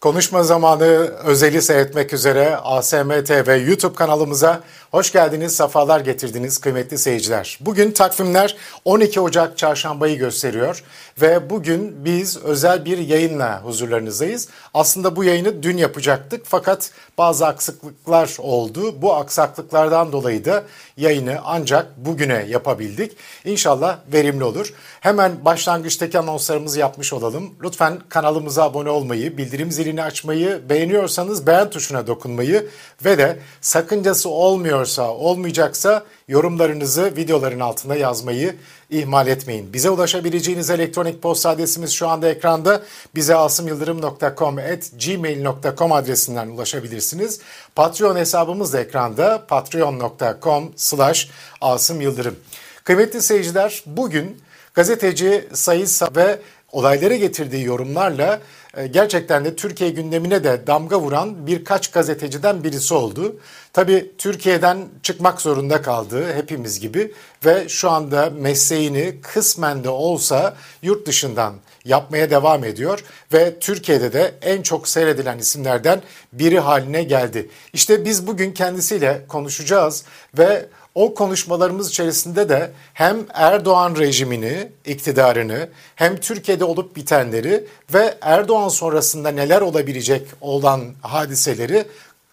Konuşma zamanı özeli seyretmek üzere ASM TV YouTube kanalımıza hoş geldiniz, sefalar getirdiniz kıymetli seyirciler. Bugün takvimler 12 Ocak çarşambayı gösteriyor ve bugün biz özel bir yayınla huzurlarınızdayız. Aslında bu yayını dün yapacaktık fakat bazı aksaklıklar oldu. Bu aksaklıklardan dolayı da yayını ancak bugüne yapabildik. İnşallah verimli olur. Hemen başlangıçtaki anonslarımızı yapmış olalım. Lütfen kanalımıza abone olmayı, bildirim zilini açmayı, beğeniyorsanız beğen tuşuna dokunmayı ve de sakıncası olmuyorsa, olmayacaksa yorumlarınızı videoların altına yazmayı ihmal etmeyin. Bize ulaşabileceğiniz elektronik posta adresimiz şu anda ekranda. Bize asımyıldırım.com at gmail.com adresinden ulaşabilirsiniz. Patreon hesabımız da ekranda patreon.com slash asımyıldırım. Kıymetli seyirciler bugün gazeteci Sayıs ve olaylara getirdiği yorumlarla e, gerçekten de Türkiye gündemine de damga vuran birkaç gazeteciden birisi oldu. Tabi Türkiye'den çıkmak zorunda kaldı hepimiz gibi ve şu anda mesleğini kısmen de olsa yurt dışından yapmaya devam ediyor ve Türkiye'de de en çok seyredilen isimlerden biri haline geldi. İşte biz bugün kendisiyle konuşacağız ve o konuşmalarımız içerisinde de hem Erdoğan rejimini, iktidarını, hem Türkiye'de olup bitenleri ve Erdoğan sonrasında neler olabilecek olan hadiseleri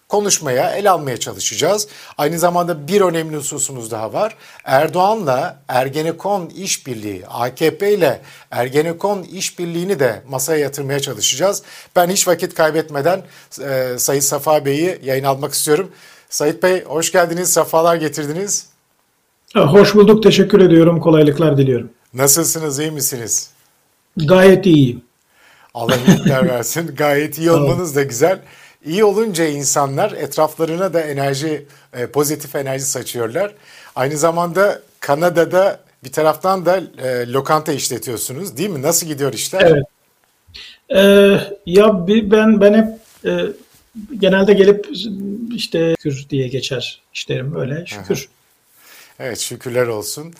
konuşmaya, el almaya çalışacağız. Aynı zamanda bir önemli hususumuz daha var. Erdoğan'la Ergenekon işbirliği, AKP ile Ergenekon işbirliğini de masaya yatırmaya çalışacağız. Ben hiç vakit kaybetmeden e, Sayın Safa Bey'i yayın almak istiyorum. Sayit Bey hoş geldiniz, sefalar getirdiniz. Hoş bulduk, teşekkür ediyorum, kolaylıklar diliyorum. Nasılsınız, iyi misiniz? Gayet iyiyim. Allah iyilikler versin. Gayet iyi olmanız da güzel. İyi olunca insanlar etraflarına da enerji, e, pozitif enerji saçıyorlar. Aynı zamanda Kanada'da bir taraftan da e, lokanta işletiyorsunuz değil mi? Nasıl gidiyor işler? Evet. Ee, ya ben ben hep e, genelde gelip işte şükür diye geçer işlerim öyle şükür. Aha. Evet şükürler olsun.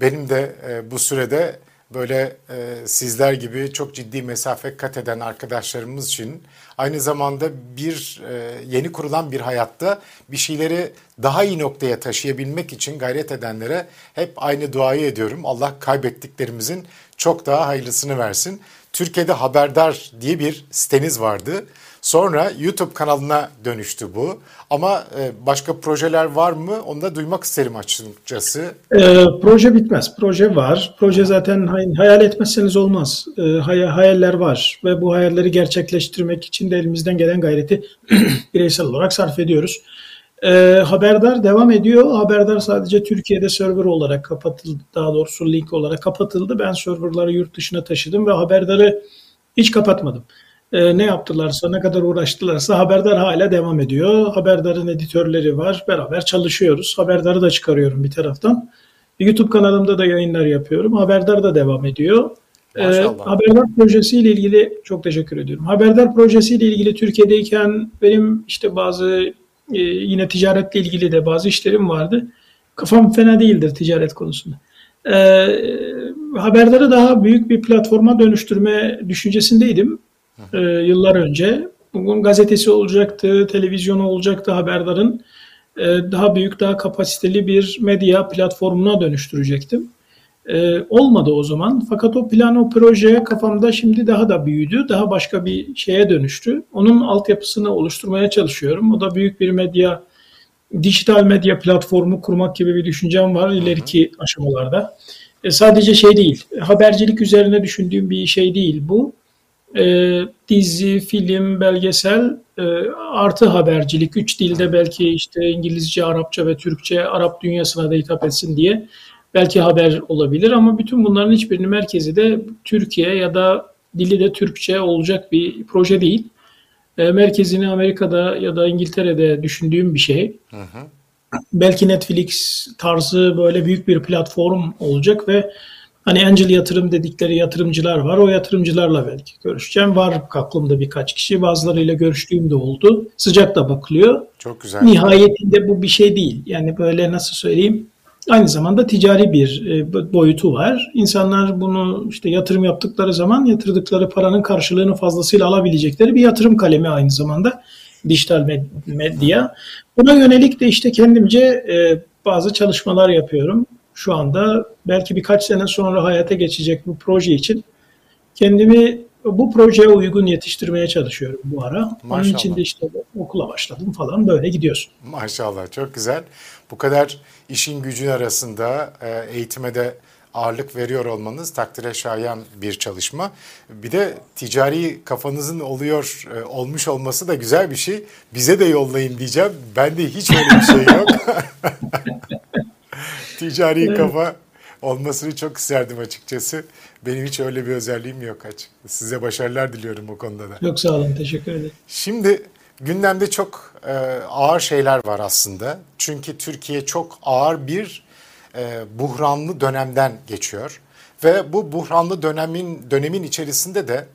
Benim de e, bu sürede böyle e, sizler gibi çok ciddi mesafe kat eden arkadaşlarımız için aynı zamanda bir e, yeni kurulan bir hayatta bir şeyleri daha iyi noktaya taşıyabilmek için gayret edenlere hep aynı duayı ediyorum. Allah kaybettiklerimizin çok daha hayırlısını versin. Türkiye'de Haberdar diye bir siteniz vardı. Sonra YouTube kanalına dönüştü bu. Ama e, başka projeler var mı? Onu da duymak isterim açıkçası. E, proje bitmez. Proje var. Proje zaten hayal etmezseniz olmaz. E, hay- hayaller var ve bu hayalleri gerçekleştirmek için de elimizden gelen gayreti bireysel olarak sarf ediyoruz. E, haberdar devam ediyor. Haberdar sadece Türkiye'de server olarak kapatıldı. Daha doğrusu link olarak kapatıldı. Ben serverları yurt dışına taşıdım ve haberdarı hiç kapatmadım e, ne yaptılarsa, ne kadar uğraştılarsa Haberdar hala devam ediyor. Haberdar'ın editörleri var, beraber çalışıyoruz. Haberdar'ı da çıkarıyorum bir taraftan. YouTube kanalımda da yayınlar yapıyorum. Haberdar da devam ediyor. Ee, Haberdar projesiyle ilgili çok teşekkür ediyorum. Haberdar projesiyle ilgili Türkiye'deyken benim işte bazı e, yine ticaretle ilgili de bazı işlerim vardı. Kafam fena değildir ticaret konusunda. Ee, haberdarı daha büyük bir platforma dönüştürme düşüncesindeydim e, yıllar önce. Bugün gazetesi olacaktı, televizyonu olacaktı haberdarın. E, daha büyük, daha kapasiteli bir medya platformuna dönüştürecektim. E, olmadı o zaman. Fakat o plan, o proje kafamda şimdi daha da büyüdü. Daha başka bir şeye dönüştü. Onun altyapısını oluşturmaya çalışıyorum. O da büyük bir medya, dijital medya platformu kurmak gibi bir düşüncem var ileriki aşamalarda. E, sadece şey değil, habercilik üzerine düşündüğüm bir şey değil bu e, dizi, film, belgesel e, artı habercilik. Üç dilde belki işte İngilizce, Arapça ve Türkçe Arap dünyasına da hitap etsin diye belki haber olabilir ama bütün bunların hiçbirinin merkezi de Türkiye ya da dili de Türkçe olacak bir proje değil. E, merkezini Amerika'da ya da İngiltere'de düşündüğüm bir şey. Hı hı. Belki Netflix tarzı böyle büyük bir platform olacak ve Hani angel yatırım dedikleri yatırımcılar var. O yatırımcılarla belki görüşeceğim. Var aklımda birkaç kişi. Bazılarıyla görüştüğüm de oldu. Sıcak da bakılıyor. Çok güzel. Nihayetinde bu bir şey değil. Yani böyle nasıl söyleyeyim? Aynı zamanda ticari bir e, boyutu var. İnsanlar bunu işte yatırım yaptıkları zaman yatırdıkları paranın karşılığını fazlasıyla alabilecekleri bir yatırım kalemi aynı zamanda dijital medya. Buna yönelik de işte kendimce e, bazı çalışmalar yapıyorum. Şu anda belki birkaç sene sonra hayata geçecek bu proje için kendimi bu projeye uygun yetiştirmeye çalışıyorum bu ara. Maşallah. Onun için de işte okula başladım falan böyle gidiyorsun. Maşallah çok güzel. Bu kadar işin gücün arasında e, eğitime de ağırlık veriyor olmanız takdire şayan bir çalışma. Bir de ticari kafanızın oluyor e, olmuş olması da güzel bir şey. Bize de yollayın diyeceğim. Ben de hiç öyle bir şey yok. ticari kafa olmasını çok isterdim açıkçası. Benim hiç öyle bir özelliğim yok açık. Size başarılar diliyorum o konuda da. Çok sağ olun, teşekkür ederim. Şimdi gündemde çok e, ağır şeyler var aslında. Çünkü Türkiye çok ağır bir e, buhranlı dönemden geçiyor. Ve bu buhranlı dönemin dönemin içerisinde de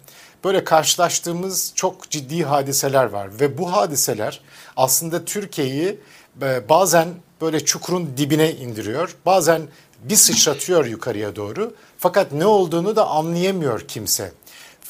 böyle karşılaştığımız çok ciddi hadiseler var. Ve bu hadiseler aslında Türkiye'yi e, bazen böyle çukurun dibine indiriyor. Bazen bir sıçratıyor yukarıya doğru. Fakat ne olduğunu da anlayamıyor kimse.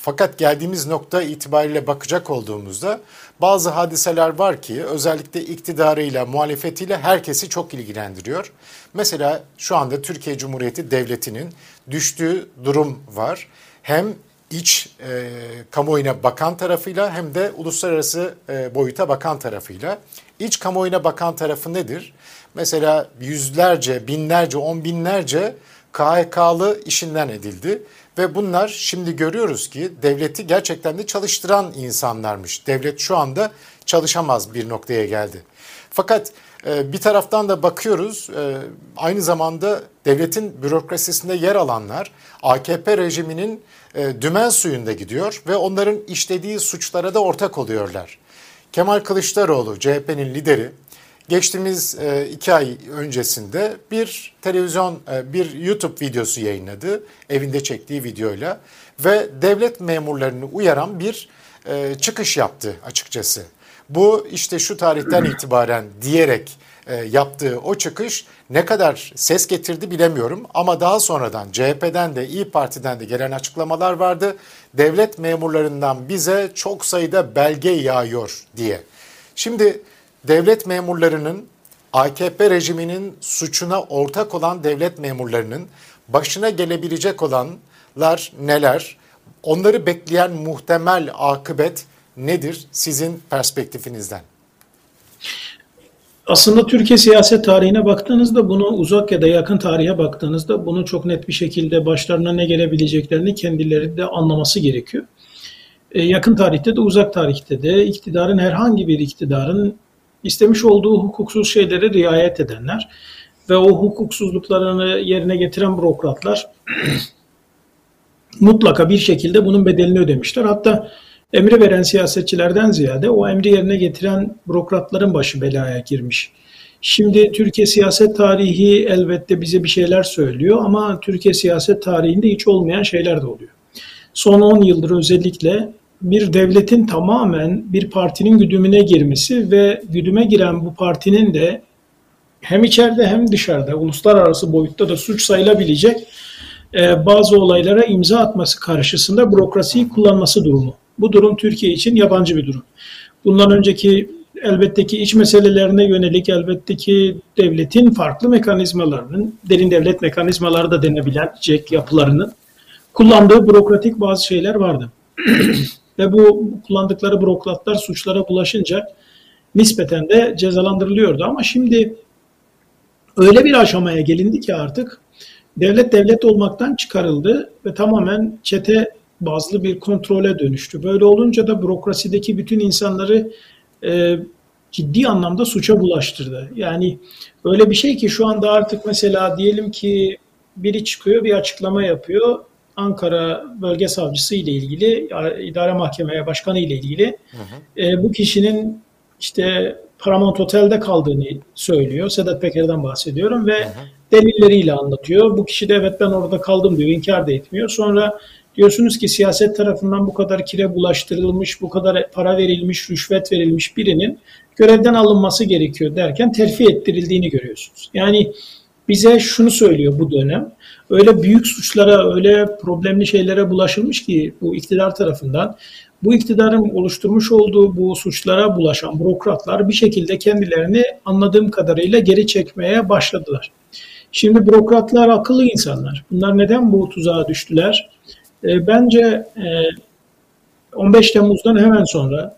Fakat geldiğimiz nokta itibariyle bakacak olduğumuzda bazı hadiseler var ki özellikle iktidarıyla, muhalefetiyle herkesi çok ilgilendiriyor. Mesela şu anda Türkiye Cumhuriyeti Devleti'nin düştüğü durum var. Hem iç e, kamuoyuna bakan tarafıyla hem de uluslararası e, boyuta bakan tarafıyla. İç kamuoyuna bakan tarafı nedir? Mesela yüzlerce, binlerce, on binlerce KHK'lı işinden edildi. Ve bunlar şimdi görüyoruz ki devleti gerçekten de çalıştıran insanlarmış. Devlet şu anda çalışamaz bir noktaya geldi. Fakat e, bir taraftan da bakıyoruz e, aynı zamanda devletin bürokrasisinde yer alanlar AKP rejiminin e, dümen suyunda gidiyor ve onların işlediği suçlara da ortak oluyorlar. Kemal Kılıçdaroğlu CHP'nin lideri geçtiğimiz e, iki ay öncesinde bir televizyon, e, bir YouTube videosu yayınladı. Evinde çektiği videoyla ve devlet memurlarını uyaran bir e, çıkış yaptı açıkçası. Bu işte şu tarihten itibaren diyerek yaptığı o çıkış ne kadar ses getirdi bilemiyorum ama daha sonradan CHP'den de İyi Parti'den de gelen açıklamalar vardı. Devlet memurlarından bize çok sayıda belge yağıyor diye. Şimdi devlet memurlarının AKP rejiminin suçuna ortak olan devlet memurlarının başına gelebilecek olanlar neler? Onları bekleyen muhtemel akıbet nedir sizin perspektifinizden? Aslında Türkiye siyaset tarihine baktığınızda bunu uzak ya da yakın tarihe baktığınızda bunu çok net bir şekilde başlarına ne gelebileceklerini kendileri de anlaması gerekiyor. Ee, yakın tarihte de uzak tarihte de iktidarın herhangi bir iktidarın istemiş olduğu hukuksuz şeylere riayet edenler ve o hukuksuzluklarını yerine getiren bürokratlar mutlaka bir şekilde bunun bedelini ödemişler. Hatta emri veren siyasetçilerden ziyade o emri yerine getiren bürokratların başı belaya girmiş. Şimdi Türkiye siyaset tarihi elbette bize bir şeyler söylüyor ama Türkiye siyaset tarihinde hiç olmayan şeyler de oluyor. Son 10 yıldır özellikle bir devletin tamamen bir partinin güdümüne girmesi ve güdüme giren bu partinin de hem içeride hem dışarıda uluslararası boyutta da suç sayılabilecek e, bazı olaylara imza atması karşısında bürokrasiyi kullanması durumu. Bu durum Türkiye için yabancı bir durum. Bundan önceki elbette ki iç meselelerine yönelik elbette ki devletin farklı mekanizmalarının, derin devlet mekanizmaları da denebilecek yapılarının kullandığı bürokratik bazı şeyler vardı. ve bu kullandıkları bürokratlar suçlara bulaşınca nispeten de cezalandırılıyordu. Ama şimdi öyle bir aşamaya gelindi ki artık devlet devlet olmaktan çıkarıldı ve tamamen çete bazlı bir kontrole dönüştü. Böyle olunca da bürokrasideki bütün insanları e, ciddi anlamda suça bulaştırdı. Yani öyle bir şey ki şu anda artık mesela diyelim ki biri çıkıyor bir açıklama yapıyor. Ankara Bölge Savcısı ile ilgili, idare mahkemeye başkanı ile ilgili hı hı. E, bu kişinin işte Paramount Otel'de kaldığını söylüyor. Sedat Peker'den bahsediyorum ve hı hı. delilleriyle anlatıyor. Bu kişi de evet ben orada kaldım diyor, inkar da etmiyor. Sonra diyorsunuz ki siyaset tarafından bu kadar kire bulaştırılmış, bu kadar para verilmiş, rüşvet verilmiş birinin görevden alınması gerekiyor derken terfi ettirildiğini görüyorsunuz. Yani bize şunu söylüyor bu dönem. Öyle büyük suçlara, öyle problemli şeylere bulaşılmış ki bu iktidar tarafından bu iktidarın oluşturmuş olduğu bu suçlara bulaşan bürokratlar bir şekilde kendilerini anladığım kadarıyla geri çekmeye başladılar. Şimdi bürokratlar akıllı insanlar. Bunlar neden bu tuzağa düştüler? E, bence e, 15 Temmuz'dan hemen sonra,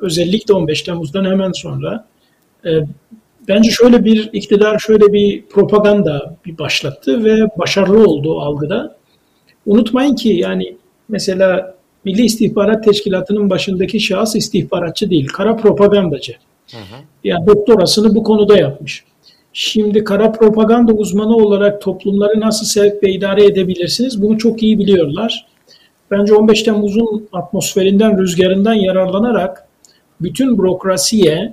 özellikle 15 Temmuz'dan hemen sonra e, bence şöyle bir iktidar, şöyle bir propaganda bir başlattı ve başarılı oldu algıda. Unutmayın ki yani mesela Milli İstihbarat Teşkilatı'nın başındaki şahıs istihbaratçı değil, kara propagandacı. Hı hı. Yani doktorasını bu konuda yapmış. Şimdi kara propaganda uzmanı olarak toplumları nasıl sevk ve idare edebilirsiniz bunu çok iyi biliyorlar. Bence 15 Temmuz'un atmosferinden, rüzgarından yararlanarak bütün bürokrasiye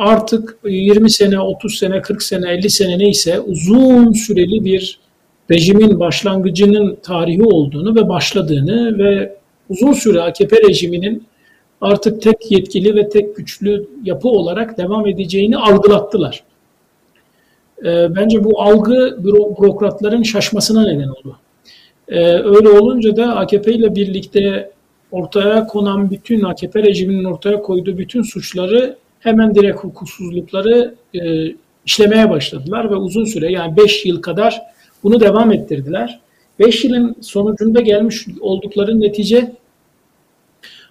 artık 20 sene, 30 sene, 40 sene, 50 sene neyse uzun süreli bir rejimin başlangıcının tarihi olduğunu ve başladığını ve uzun süre AKP rejiminin artık tek yetkili ve tek güçlü yapı olarak devam edeceğini algılattılar. E, bence bu algı büro, bürokratların şaşmasına neden oldu. E, öyle olunca da AKP ile birlikte ortaya konan bütün AKP rejiminin ortaya koyduğu bütün suçları hemen direkt hukuksuzlukları e, işlemeye başladılar ve uzun süre yani 5 yıl kadar bunu devam ettirdiler. 5 yılın sonucunda gelmiş oldukları netice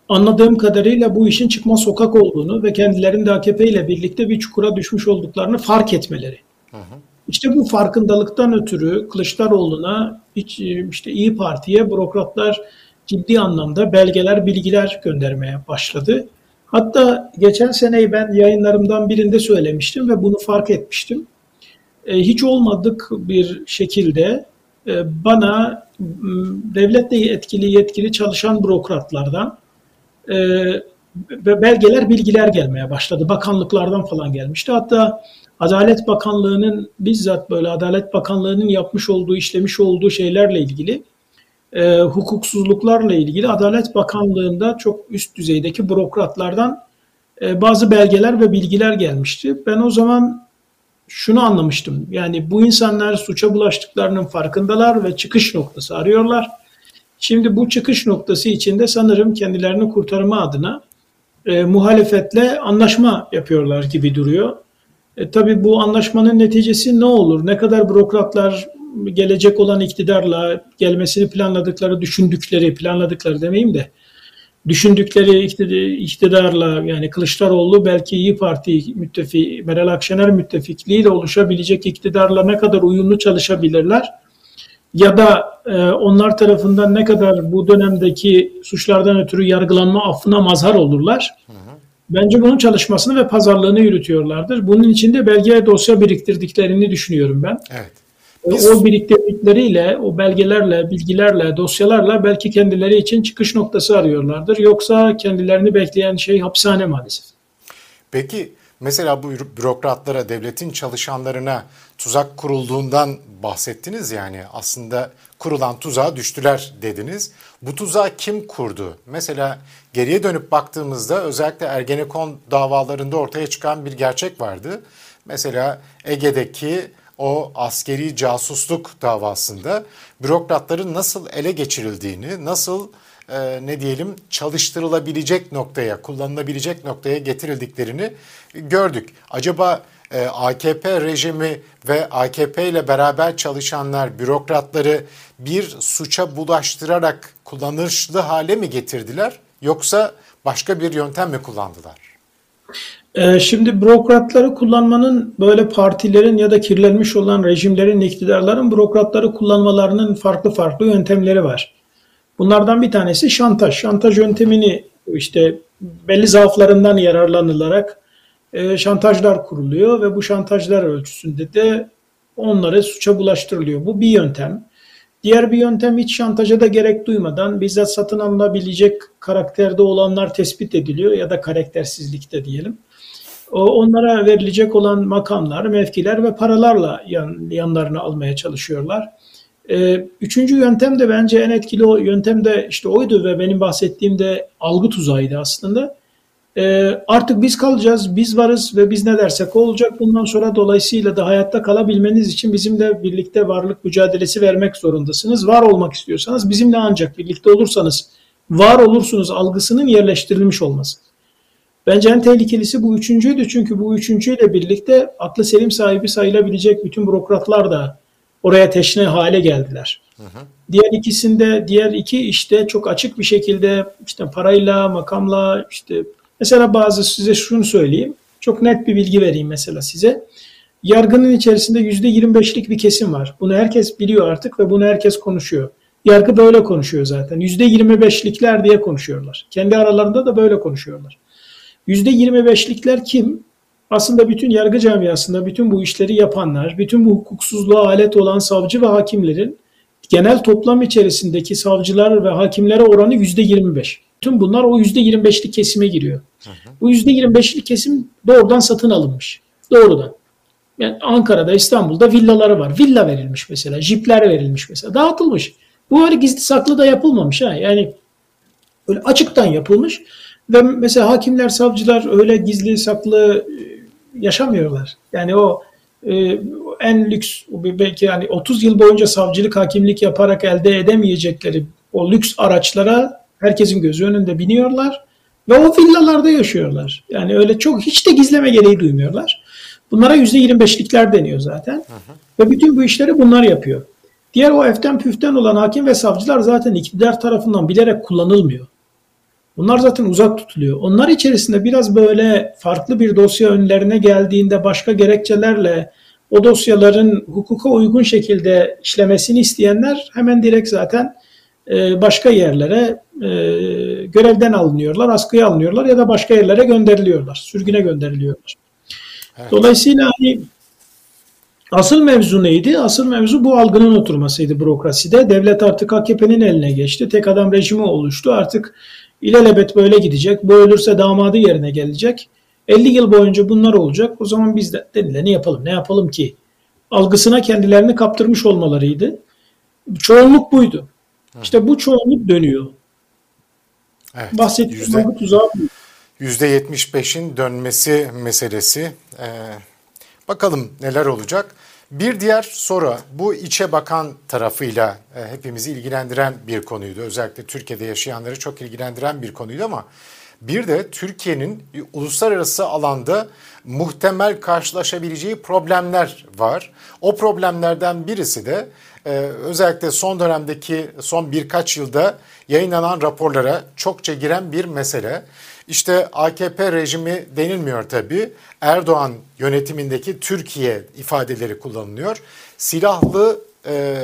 anladığım kadarıyla bu işin çıkma sokak olduğunu ve kendilerinde AKP ile birlikte bir çukura düşmüş olduklarını fark etmeleri. Hı hı. İşte bu farkındalıktan ötürü Kılıçdaroğlu'na hiç işte İyi Parti'ye bürokratlar ciddi anlamda belgeler, bilgiler göndermeye başladı. Hatta geçen seneyi ben yayınlarımdan birinde söylemiştim ve bunu fark etmiştim. E, hiç olmadık bir şekilde e, bana devletle etkili yetkili çalışan bürokratlardan e, belgeler, bilgiler gelmeye başladı. Bakanlıklardan falan gelmişti. Hatta Adalet Bakanlığı'nın bizzat böyle Adalet Bakanlığı'nın yapmış olduğu, işlemiş olduğu şeylerle ilgili e, hukuksuzluklarla ilgili Adalet Bakanlığı'nda çok üst düzeydeki bürokratlardan e, bazı belgeler ve bilgiler gelmişti. Ben o zaman şunu anlamıştım. Yani bu insanlar suça bulaştıklarının farkındalar ve çıkış noktası arıyorlar. Şimdi bu çıkış noktası içinde sanırım kendilerini kurtarma adına e, muhalefetle anlaşma yapıyorlar gibi duruyor. E, tabii bu anlaşmanın neticesi ne olur? Ne kadar bürokratlar gelecek olan iktidarla gelmesini planladıkları, düşündükleri, planladıkları demeyeyim de düşündükleri iktidarla yani Kılıçdaroğlu belki İyi Parti müttefik, Meral Akşener müttefikliğiyle oluşabilecek iktidarla ne kadar uyumlu çalışabilirler? Ya da e, onlar tarafından ne kadar bu dönemdeki suçlardan ötürü yargılanma affına mazhar olurlar? Bence bunun çalışmasını ve pazarlığını yürütüyorlardır. Bunun için de belge dosya biriktirdiklerini düşünüyorum ben. Evet. Biz... O biriktirdikleriyle, o belgelerle, bilgilerle, dosyalarla belki kendileri için çıkış noktası arıyorlardır. Yoksa kendilerini bekleyen şey hapishane maalesef. Peki mesela bu bürokratlara, devletin çalışanlarına tuzak kurulduğundan bahsettiniz yani aslında kurulan tuzağa düştüler dediniz. Bu tuzağı kim kurdu? Mesela geriye dönüp baktığımızda özellikle Ergenekon davalarında ortaya çıkan bir gerçek vardı. Mesela Ege'deki o askeri casusluk davasında bürokratların nasıl ele geçirildiğini, nasıl e, ne diyelim çalıştırılabilecek noktaya, kullanılabilecek noktaya getirildiklerini gördük. Acaba e, AKP rejimi ve AKP ile beraber çalışanlar bürokratları bir suça bulaştırarak kullanışlı hale mi getirdiler yoksa başka bir yöntem mi kullandılar? Ee, şimdi bürokratları kullanmanın böyle partilerin ya da kirlenmiş olan rejimlerin, iktidarların bürokratları kullanmalarının farklı farklı yöntemleri var. Bunlardan bir tanesi şantaj. Şantaj yöntemini işte belli zaaflarından yararlanılarak e, şantajlar kuruluyor ve bu şantajlar ölçüsünde de onları suça bulaştırılıyor. Bu bir yöntem. Diğer bir yöntem hiç şantaja da gerek duymadan bizzat satın alınabilecek karakterde olanlar tespit ediliyor ya da karaktersizlikte diyelim. Onlara verilecek olan makamlar, mevkiler ve paralarla yan, yanlarına almaya çalışıyorlar. Ee, üçüncü yöntem de bence en etkili o yöntem de işte oydu ve benim bahsettiğim de algı tuzağıydı aslında. E, artık biz kalacağız, biz varız ve biz ne dersek olacak. Bundan sonra dolayısıyla da hayatta kalabilmeniz için bizimle birlikte varlık mücadelesi vermek zorundasınız. Var olmak istiyorsanız bizimle ancak birlikte olursanız var olursunuz algısının yerleştirilmiş olması. Bence en tehlikelisi bu üçüncüydü çünkü bu üçüncüyle birlikte aklı selim sahibi sayılabilecek bütün bürokratlar da oraya teşne hale geldiler. Hı hı. Diğer ikisinde, diğer iki işte çok açık bir şekilde işte parayla, makamla, işte mesela bazı size şunu söyleyeyim. Çok net bir bilgi vereyim mesela size. Yargının içerisinde yüzde 25'lik bir kesim var. Bunu herkes biliyor artık ve bunu herkes konuşuyor. Yargı böyle konuşuyor zaten. Yüzde 25'likler diye konuşuyorlar. Kendi aralarında da böyle konuşuyorlar. Yüzde 25'likler kim? Aslında bütün yargı camiasında bütün bu işleri yapanlar, bütün bu hukuksuzluğa alet olan savcı ve hakimlerin genel toplam içerisindeki savcılar ve hakimlere oranı yüzde 25. Tüm bunlar o yüzde 25'lik kesime giriyor. Hı hı. Bu yüzde 25'lik kesim doğrudan satın alınmış. Doğrudan. Yani Ankara'da, İstanbul'da villaları var. Villa verilmiş mesela, jipler verilmiş mesela. Dağıtılmış. Bu öyle gizli saklı da yapılmamış ha. Yani böyle açıktan yapılmış. Ve mesela hakimler, savcılar öyle gizli saklı e, yaşamıyorlar. Yani o e, en lüks belki yani 30 yıl boyunca savcılık, hakimlik yaparak elde edemeyecekleri o lüks araçlara herkesin gözü önünde biniyorlar ve o villalarda yaşıyorlar. Yani öyle çok hiç de gizleme gereği duymuyorlar. Bunlara %25'likler deniyor zaten. Hı hı. Ve bütün bu işleri bunlar yapıyor. Diğer o eften püften olan hakim ve savcılar zaten iktidar tarafından bilerek kullanılmıyor. Bunlar zaten uzak tutuluyor. Onlar içerisinde biraz böyle farklı bir dosya önlerine geldiğinde başka gerekçelerle o dosyaların hukuka uygun şekilde işlemesini isteyenler hemen direkt zaten e, başka yerlere e, görevden alınıyorlar, askıya alınıyorlar ya da başka yerlere gönderiliyorlar, sürgüne gönderiliyorlar. Evet. Dolayısıyla hani Asıl mevzu neydi? Asıl mevzu bu algının oturmasıydı bürokraside. Devlet artık AKP'nin eline geçti. Tek adam rejimi oluştu. Artık ilelebet böyle gidecek. Bu ölürse damadı yerine gelecek. 50 yıl boyunca bunlar olacak. O zaman biz de denileni yapalım. Ne yapalım ki? Algısına kendilerini kaptırmış olmalarıydı. Çoğunluk buydu. İşte bu çoğunluk dönüyor. Evet, Bahsettiğim yüzde, tuzağı %75'in dönmesi meselesi. Ee, bakalım neler olacak. Bir diğer soru bu içe bakan tarafıyla e, hepimizi ilgilendiren bir konuydu. Özellikle Türkiye'de yaşayanları çok ilgilendiren bir konuydu ama bir de Türkiye'nin uluslararası alanda muhtemel karşılaşabileceği problemler var. O problemlerden birisi de e, özellikle son dönemdeki son birkaç yılda yayınlanan raporlara çokça giren bir mesele. İşte AKP rejimi denilmiyor tabii. Erdoğan yönetimindeki Türkiye ifadeleri kullanılıyor. Silahlı e,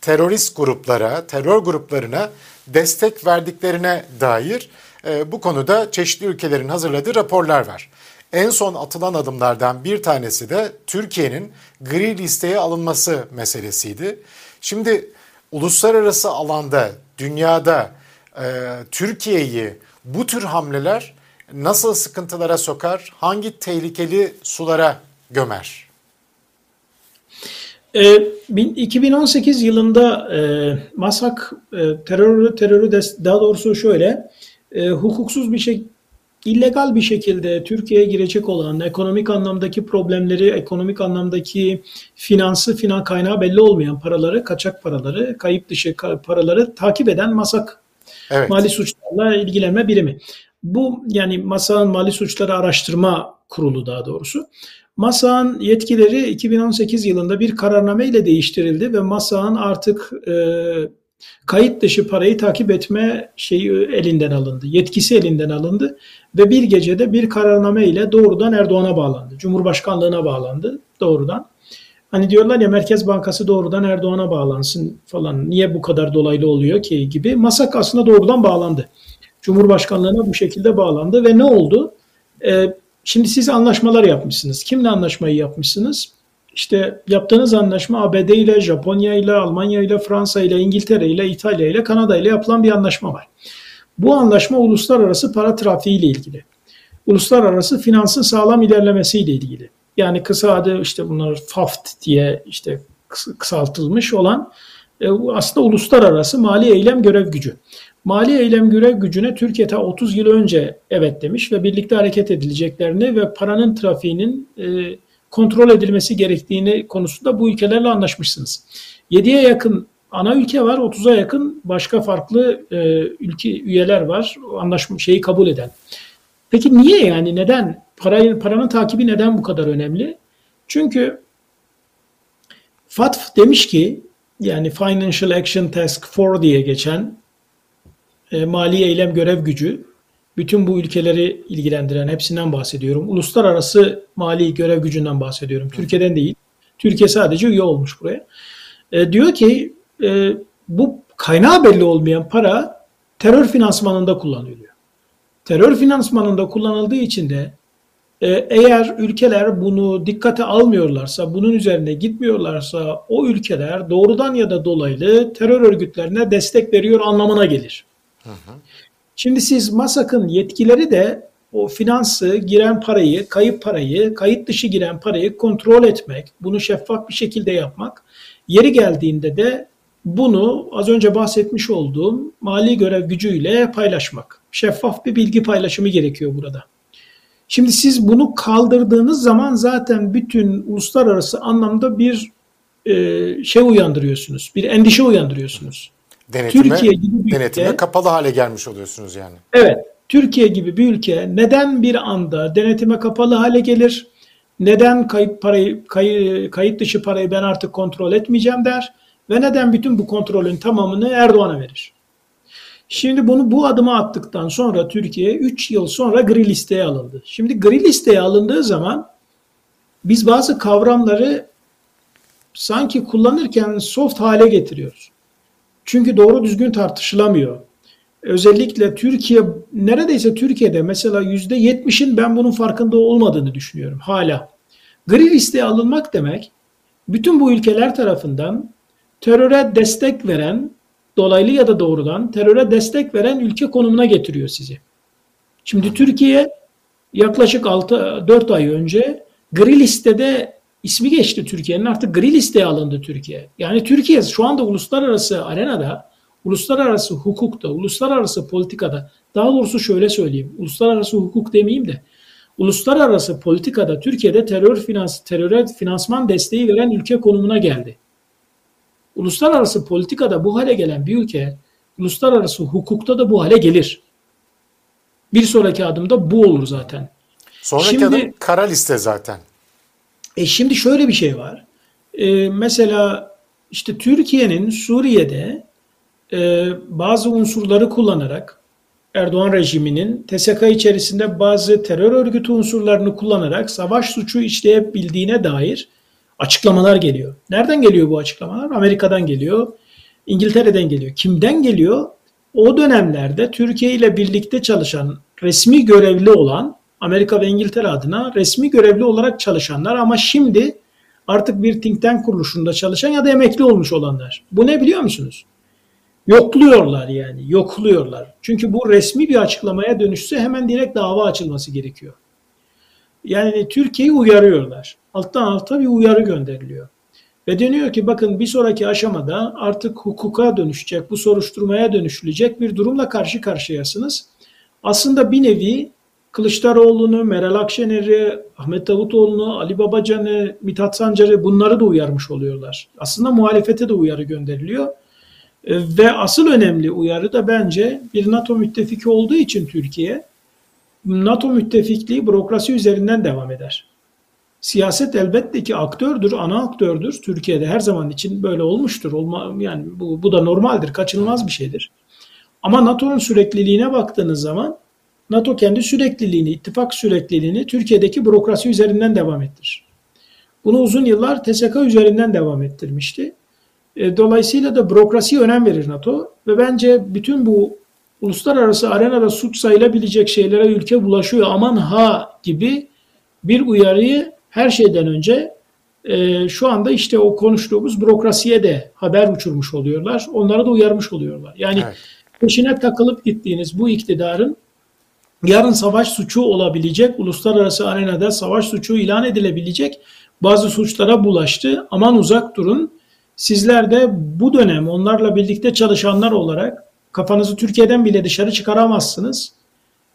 terörist gruplara, terör gruplarına destek verdiklerine dair e, bu konuda çeşitli ülkelerin hazırladığı raporlar var. En son atılan adımlardan bir tanesi de Türkiye'nin gri listeye alınması meselesiydi. Şimdi uluslararası alanda, dünyada e, Türkiye'yi bu tür hamleler nasıl sıkıntılara sokar, hangi tehlikeli sulara gömer? E, 2018 yılında e, MASAK e, terörü terörü de, daha doğrusu şöyle e, hukuksuz bir şey illegal bir şekilde Türkiye'ye girecek olan ekonomik anlamdaki problemleri, ekonomik anlamdaki finansı, finan kaynağı belli olmayan paraları, kaçak paraları, kayıp dışı paraları takip eden MASAK evet. mali suçlarla ilgilenme birimi. Bu yani MASAK'ın mali suçları araştırma kurulu daha doğrusu. MASAK'ın yetkileri 2018 yılında bir kararname ile değiştirildi ve MASAK'ın artık e, kayıt dışı parayı takip etme şeyi elinden alındı. Yetkisi elinden alındı ve bir gecede bir kararname ile doğrudan Erdoğan'a bağlandı. Cumhurbaşkanlığına bağlandı doğrudan. Hani diyorlar ya Merkez Bankası doğrudan Erdoğan'a bağlansın falan. Niye bu kadar dolaylı oluyor ki gibi. Masak aslında doğrudan bağlandı. Cumhurbaşkanlığına bu şekilde bağlandı ve ne oldu? Ee, şimdi siz anlaşmalar yapmışsınız. Kimle anlaşmayı yapmışsınız? İşte yaptığınız anlaşma ABD ile, Japonya ile, Almanya ile, Fransa ile, İngiltere ile, İtalya ile, Kanada ile yapılan bir anlaşma var. Bu anlaşma uluslararası para trafiği ile ilgili. Uluslararası finansın sağlam ilerlemesi ile ilgili. Yani kısa adı işte bunlar FAFT diye işte kısaltılmış olan e, aslında uluslararası mali eylem görev gücü. Mali eylem görev gücüne Türkiye ta 30 yıl önce evet demiş ve birlikte hareket edileceklerini ve paranın trafiğinin e, kontrol edilmesi gerektiğini konusunda bu ülkelerle anlaşmışsınız. 7'ye yakın ana ülke var, 30'a yakın başka farklı e, ülke üyeler var anlaşma şeyi kabul eden. Peki niye yani neden parayı paranın takibi neden bu kadar önemli? Çünkü FATF demiş ki yani Financial Action Task Force diye geçen e, mali eylem görev gücü bütün bu ülkeleri ilgilendiren hepsinden bahsediyorum. Uluslararası mali görev gücünden bahsediyorum. Türkiye'den değil. Türkiye sadece üye olmuş buraya. E, diyor ki e, bu kaynağı belli olmayan para terör finansmanında kullanılıyor. Terör finansmanında kullanıldığı için de e, eğer ülkeler bunu dikkate almıyorlarsa, bunun üzerine gitmiyorlarsa o ülkeler doğrudan ya da dolaylı terör örgütlerine destek veriyor anlamına gelir. Hı hı. Şimdi siz MASAK'ın yetkileri de o finansı, giren parayı, kayıp parayı, kayıt dışı giren parayı kontrol etmek, bunu şeffaf bir şekilde yapmak, yeri geldiğinde de bunu az önce bahsetmiş olduğum mali görev gücüyle paylaşmak. Şeffaf bir bilgi paylaşımı gerekiyor burada. Şimdi siz bunu kaldırdığınız zaman zaten bütün uluslararası anlamda bir e, şey uyandırıyorsunuz, bir endişe uyandırıyorsunuz. Denetime, Türkiye gibi bir denetime ülke, kapalı hale gelmiş oluyorsunuz yani. Evet. Türkiye gibi bir ülke neden bir anda denetime kapalı hale gelir? Neden kayıp parayı, kay, kayıt dışı parayı ben artık kontrol etmeyeceğim der? Ve neden bütün bu kontrolün tamamını Erdoğan'a verir? Şimdi bunu bu adıma attıktan sonra Türkiye 3 yıl sonra gri listeye alındı. Şimdi gri listeye alındığı zaman biz bazı kavramları sanki kullanırken soft hale getiriyoruz. Çünkü doğru düzgün tartışılamıyor. Özellikle Türkiye, neredeyse Türkiye'de mesela yüzde yetmişin ben bunun farkında olmadığını düşünüyorum hala. Gri listeye alınmak demek, bütün bu ülkeler tarafından teröre destek veren, dolaylı ya da doğrudan teröre destek veren ülke konumuna getiriyor sizi. Şimdi Türkiye yaklaşık 6 4 ay önce gri listede ismi geçti Türkiye'nin artık gri listeye alındı Türkiye. Yani Türkiye şu anda uluslararası arenada, uluslararası hukukta, uluslararası politikada, daha doğrusu şöyle söyleyeyim, uluslararası hukuk demeyeyim de, uluslararası politikada Türkiye'de terör finans, teröre finansman desteği veren ülke konumuna geldi. Uluslararası politikada bu hale gelen bir ülke, uluslararası hukukta da bu hale gelir. Bir sonraki adımda bu olur zaten. Sonraki Şimdi, adım kara liste zaten. E şimdi şöyle bir şey var. E, mesela işte Türkiye'nin Suriye'de e, bazı unsurları kullanarak Erdoğan rejiminin TSK içerisinde bazı terör örgütü unsurlarını kullanarak savaş suçu işleyebildiğine dair açıklamalar geliyor. Nereden geliyor bu açıklamalar? Amerika'dan geliyor, İngiltere'den geliyor. Kimden geliyor? O dönemlerde Türkiye ile birlikte çalışan, resmi görevli olan Amerika ve İngiltere adına resmi görevli olarak çalışanlar ama şimdi artık bir think tank kuruluşunda çalışan ya da emekli olmuş olanlar. Bu ne biliyor musunuz? Yokluyorlar yani, yokluyorlar. Çünkü bu resmi bir açıklamaya dönüşse hemen direkt dava açılması gerekiyor. Yani Türkiye'yi uyarıyorlar. Alttan alta bir uyarı gönderiliyor. Ve deniyor ki bakın bir sonraki aşamada artık hukuka dönüşecek, bu soruşturmaya dönüşülecek bir durumla karşı karşıyasınız. Aslında bir nevi Kılıçdaroğlu'nu, Meral Akşener'i, Ahmet Davutoğlu'nu, Ali Babacan'ı, Mithat Sancar'ı bunları da uyarmış oluyorlar. Aslında muhalefete de uyarı gönderiliyor. E, ve asıl önemli uyarı da bence bir NATO müttefiki olduğu için Türkiye, NATO müttefikliği bürokrasi üzerinden devam eder. Siyaset elbette ki aktördür, ana aktördür. Türkiye'de her zaman için böyle olmuştur. Olma, yani bu, bu da normaldir, kaçınılmaz bir şeydir. Ama NATO'nun sürekliliğine baktığınız zaman NATO kendi sürekliliğini, ittifak sürekliliğini Türkiye'deki bürokrasi üzerinden devam ettirir. Bunu uzun yıllar TSK üzerinden devam ettirmişti. E, dolayısıyla da bürokrasiye önem verir NATO ve bence bütün bu uluslararası arenada suç sayılabilecek şeylere ülke bulaşıyor aman ha gibi bir uyarıyı her şeyden önce e, şu anda işte o konuştuğumuz bürokrasiye de haber uçurmuş oluyorlar. Onlara da uyarmış oluyorlar. Yani evet. peşine takılıp gittiğiniz bu iktidarın yarın savaş suçu olabilecek, uluslararası arenada savaş suçu ilan edilebilecek bazı suçlara bulaştı. Aman uzak durun. Sizler de bu dönem onlarla birlikte çalışanlar olarak kafanızı Türkiye'den bile dışarı çıkaramazsınız.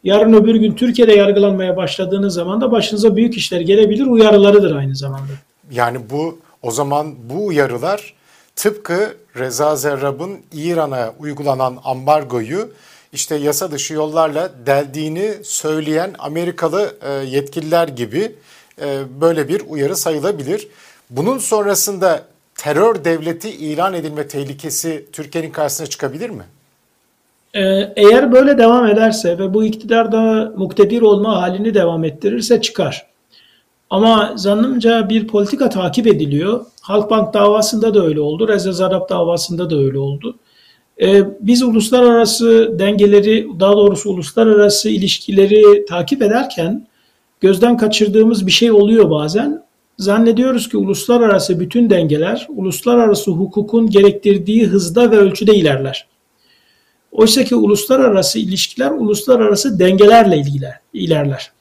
Yarın öbür gün Türkiye'de yargılanmaya başladığınız zaman da başınıza büyük işler gelebilir uyarılarıdır aynı zamanda. Yani bu o zaman bu uyarılar tıpkı Reza Zerrab'ın İran'a uygulanan ambargoyu işte yasa dışı yollarla deldiğini söyleyen Amerikalı e, yetkililer gibi e, böyle bir uyarı sayılabilir. Bunun sonrasında terör devleti ilan edilme tehlikesi Türkiye'nin karşısına çıkabilir mi? Ee, eğer böyle devam ederse ve bu iktidar da muktedir olma halini devam ettirirse çıkar. Ama zannımca bir politika takip ediliyor. Halkbank davasında da öyle oldu. Reza Zarrab davasında da öyle oldu. Ee, biz uluslararası dengeleri, daha doğrusu uluslararası ilişkileri takip ederken gözden kaçırdığımız bir şey oluyor bazen. Zannediyoruz ki uluslararası bütün dengeler, uluslararası hukukun gerektirdiği hızda ve ölçüde ilerler. Oysa ki uluslararası ilişkiler uluslararası dengelerle ilgiler, ilerler.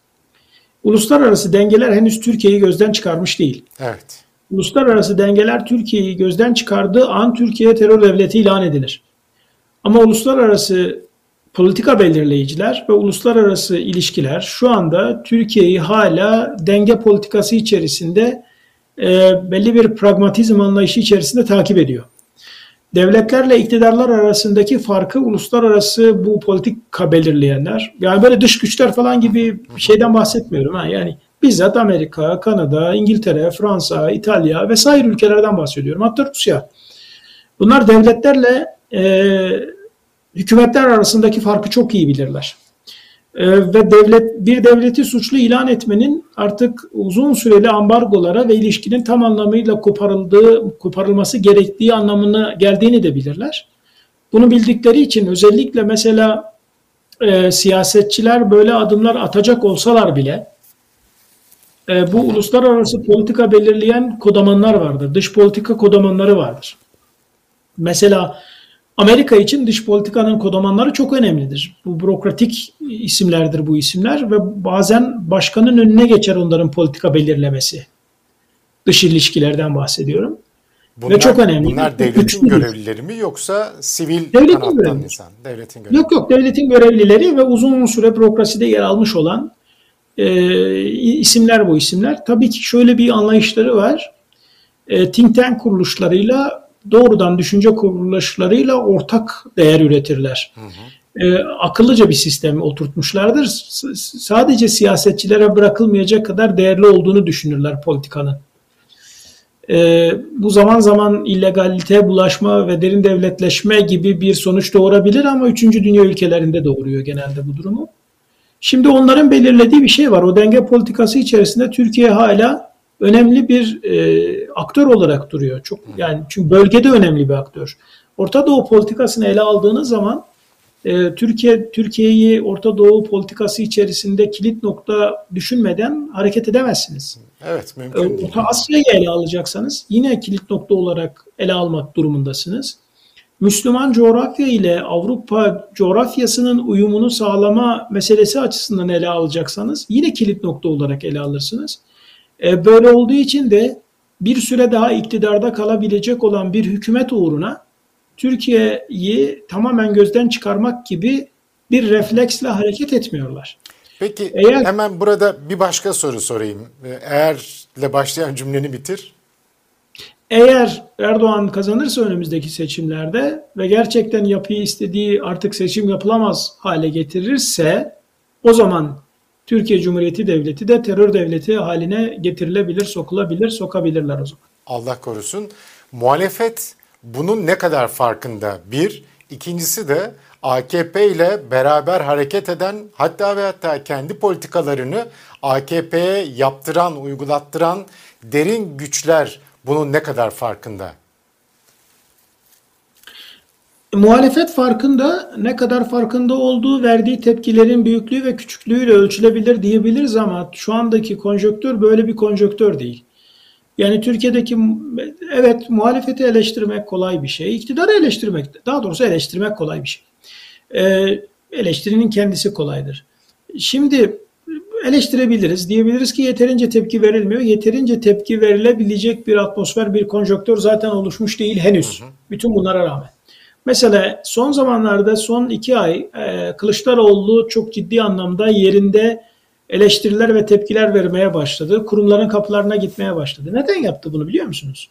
Uluslararası dengeler henüz Türkiye'yi gözden çıkarmış değil. Evet. Uluslararası dengeler Türkiye'yi gözden çıkardığı an Türkiye terör devleti ilan edilir. Ama uluslararası politika belirleyiciler ve uluslararası ilişkiler şu anda Türkiye'yi hala denge politikası içerisinde e, belli bir pragmatizm anlayışı içerisinde takip ediyor devletlerle iktidarlar arasındaki farkı uluslararası bu politika belirleyenler, yani böyle dış güçler falan gibi şeyden bahsetmiyorum. Ha. Yani bizzat Amerika, Kanada, İngiltere, Fransa, İtalya vesaire ülkelerden bahsediyorum. Hatta Rusya. Bunlar devletlerle e, hükümetler arasındaki farkı çok iyi bilirler. Ee, ve devlet bir devleti suçlu ilan etmenin artık uzun süreli ambargolara ve ilişkinin tam anlamıyla koparıldığı, koparılması gerektiği anlamına geldiğini de bilirler. Bunu bildikleri için özellikle mesela e, siyasetçiler böyle adımlar atacak olsalar bile e, bu uluslararası politika belirleyen kodamanlar vardır. Dış politika kodamanları vardır. Mesela Amerika için dış politikanın kodamanları çok önemlidir. Bu bürokratik isimlerdir bu isimler ve bazen başkanın önüne geçer onların politika belirlemesi. Dış ilişkilerden bahsediyorum. Bunlar, ve çok önemli. Bunlar devletin görevlileri mi yoksa sivil devletin kanattan insan? Devletin görevlileri. Yok yok devletin görevlileri ve uzun süre bürokraside yer almış olan e, isimler bu isimler. Tabii ki şöyle bir anlayışları var. E, think tank kuruluşlarıyla doğrudan düşünce kuruluşlarıyla ortak değer üretirler. Hı hı. E, akıllıca bir sistemi oturtmuşlardır. S- sadece siyasetçilere bırakılmayacak kadar değerli olduğunu düşünürler politikanın. E, bu zaman zaman illegalite, bulaşma ve derin devletleşme gibi bir sonuç doğurabilir ama 3. dünya ülkelerinde doğuruyor genelde bu durumu. Şimdi onların belirlediği bir şey var. O denge politikası içerisinde Türkiye hala önemli bir e, aktör olarak duruyor. Çok yani çünkü bölgede önemli bir aktör. Orta Doğu politikasını ele aldığınız zaman e, Türkiye Türkiye'yi Orta Doğu politikası içerisinde kilit nokta düşünmeden hareket edemezsiniz. Evet, mümkün değil. Orta Asya'yı ele alacaksanız yine kilit nokta olarak ele almak durumundasınız. Müslüman coğrafya ile Avrupa coğrafyasının uyumunu sağlama meselesi açısından ele alacaksanız yine kilit nokta olarak ele alırsınız. E, böyle olduğu için de bir süre daha iktidarda kalabilecek olan bir hükümet uğruna Türkiye'yi tamamen gözden çıkarmak gibi bir refleksle hareket etmiyorlar. Peki Eğer, hemen burada bir başka soru sorayım. E, eğerle başlayan cümleni bitir. Eğer Erdoğan kazanırsa önümüzdeki seçimlerde ve gerçekten yapıyı istediği artık seçim yapılamaz hale getirirse o zaman Türkiye Cumhuriyeti Devleti de terör devleti haline getirilebilir, sokulabilir, sokabilirler o zaman. Allah korusun. Muhalefet bunun ne kadar farkında? Bir. ikincisi de AKP ile beraber hareket eden hatta ve hatta kendi politikalarını AKP'ye yaptıran, uygulattıran derin güçler bunun ne kadar farkında? Muhalefet farkında ne kadar farkında olduğu verdiği tepkilerin büyüklüğü ve küçüklüğüyle ölçülebilir diyebiliriz ama şu andaki konjöktür böyle bir konjöktür değil. Yani Türkiye'deki evet muhalefeti eleştirmek kolay bir şey. İktidarı eleştirmek daha doğrusu eleştirmek kolay bir şey. Ee, eleştirinin kendisi kolaydır. Şimdi eleştirebiliriz. Diyebiliriz ki yeterince tepki verilmiyor. Yeterince tepki verilebilecek bir atmosfer, bir konjöktür zaten oluşmuş değil henüz. Bütün bunlara rağmen. Mesela son zamanlarda son iki ay e, Kılıçdaroğlu çok ciddi anlamda yerinde eleştiriler ve tepkiler vermeye başladı. Kurumların kapılarına gitmeye başladı. Neden yaptı bunu biliyor musunuz?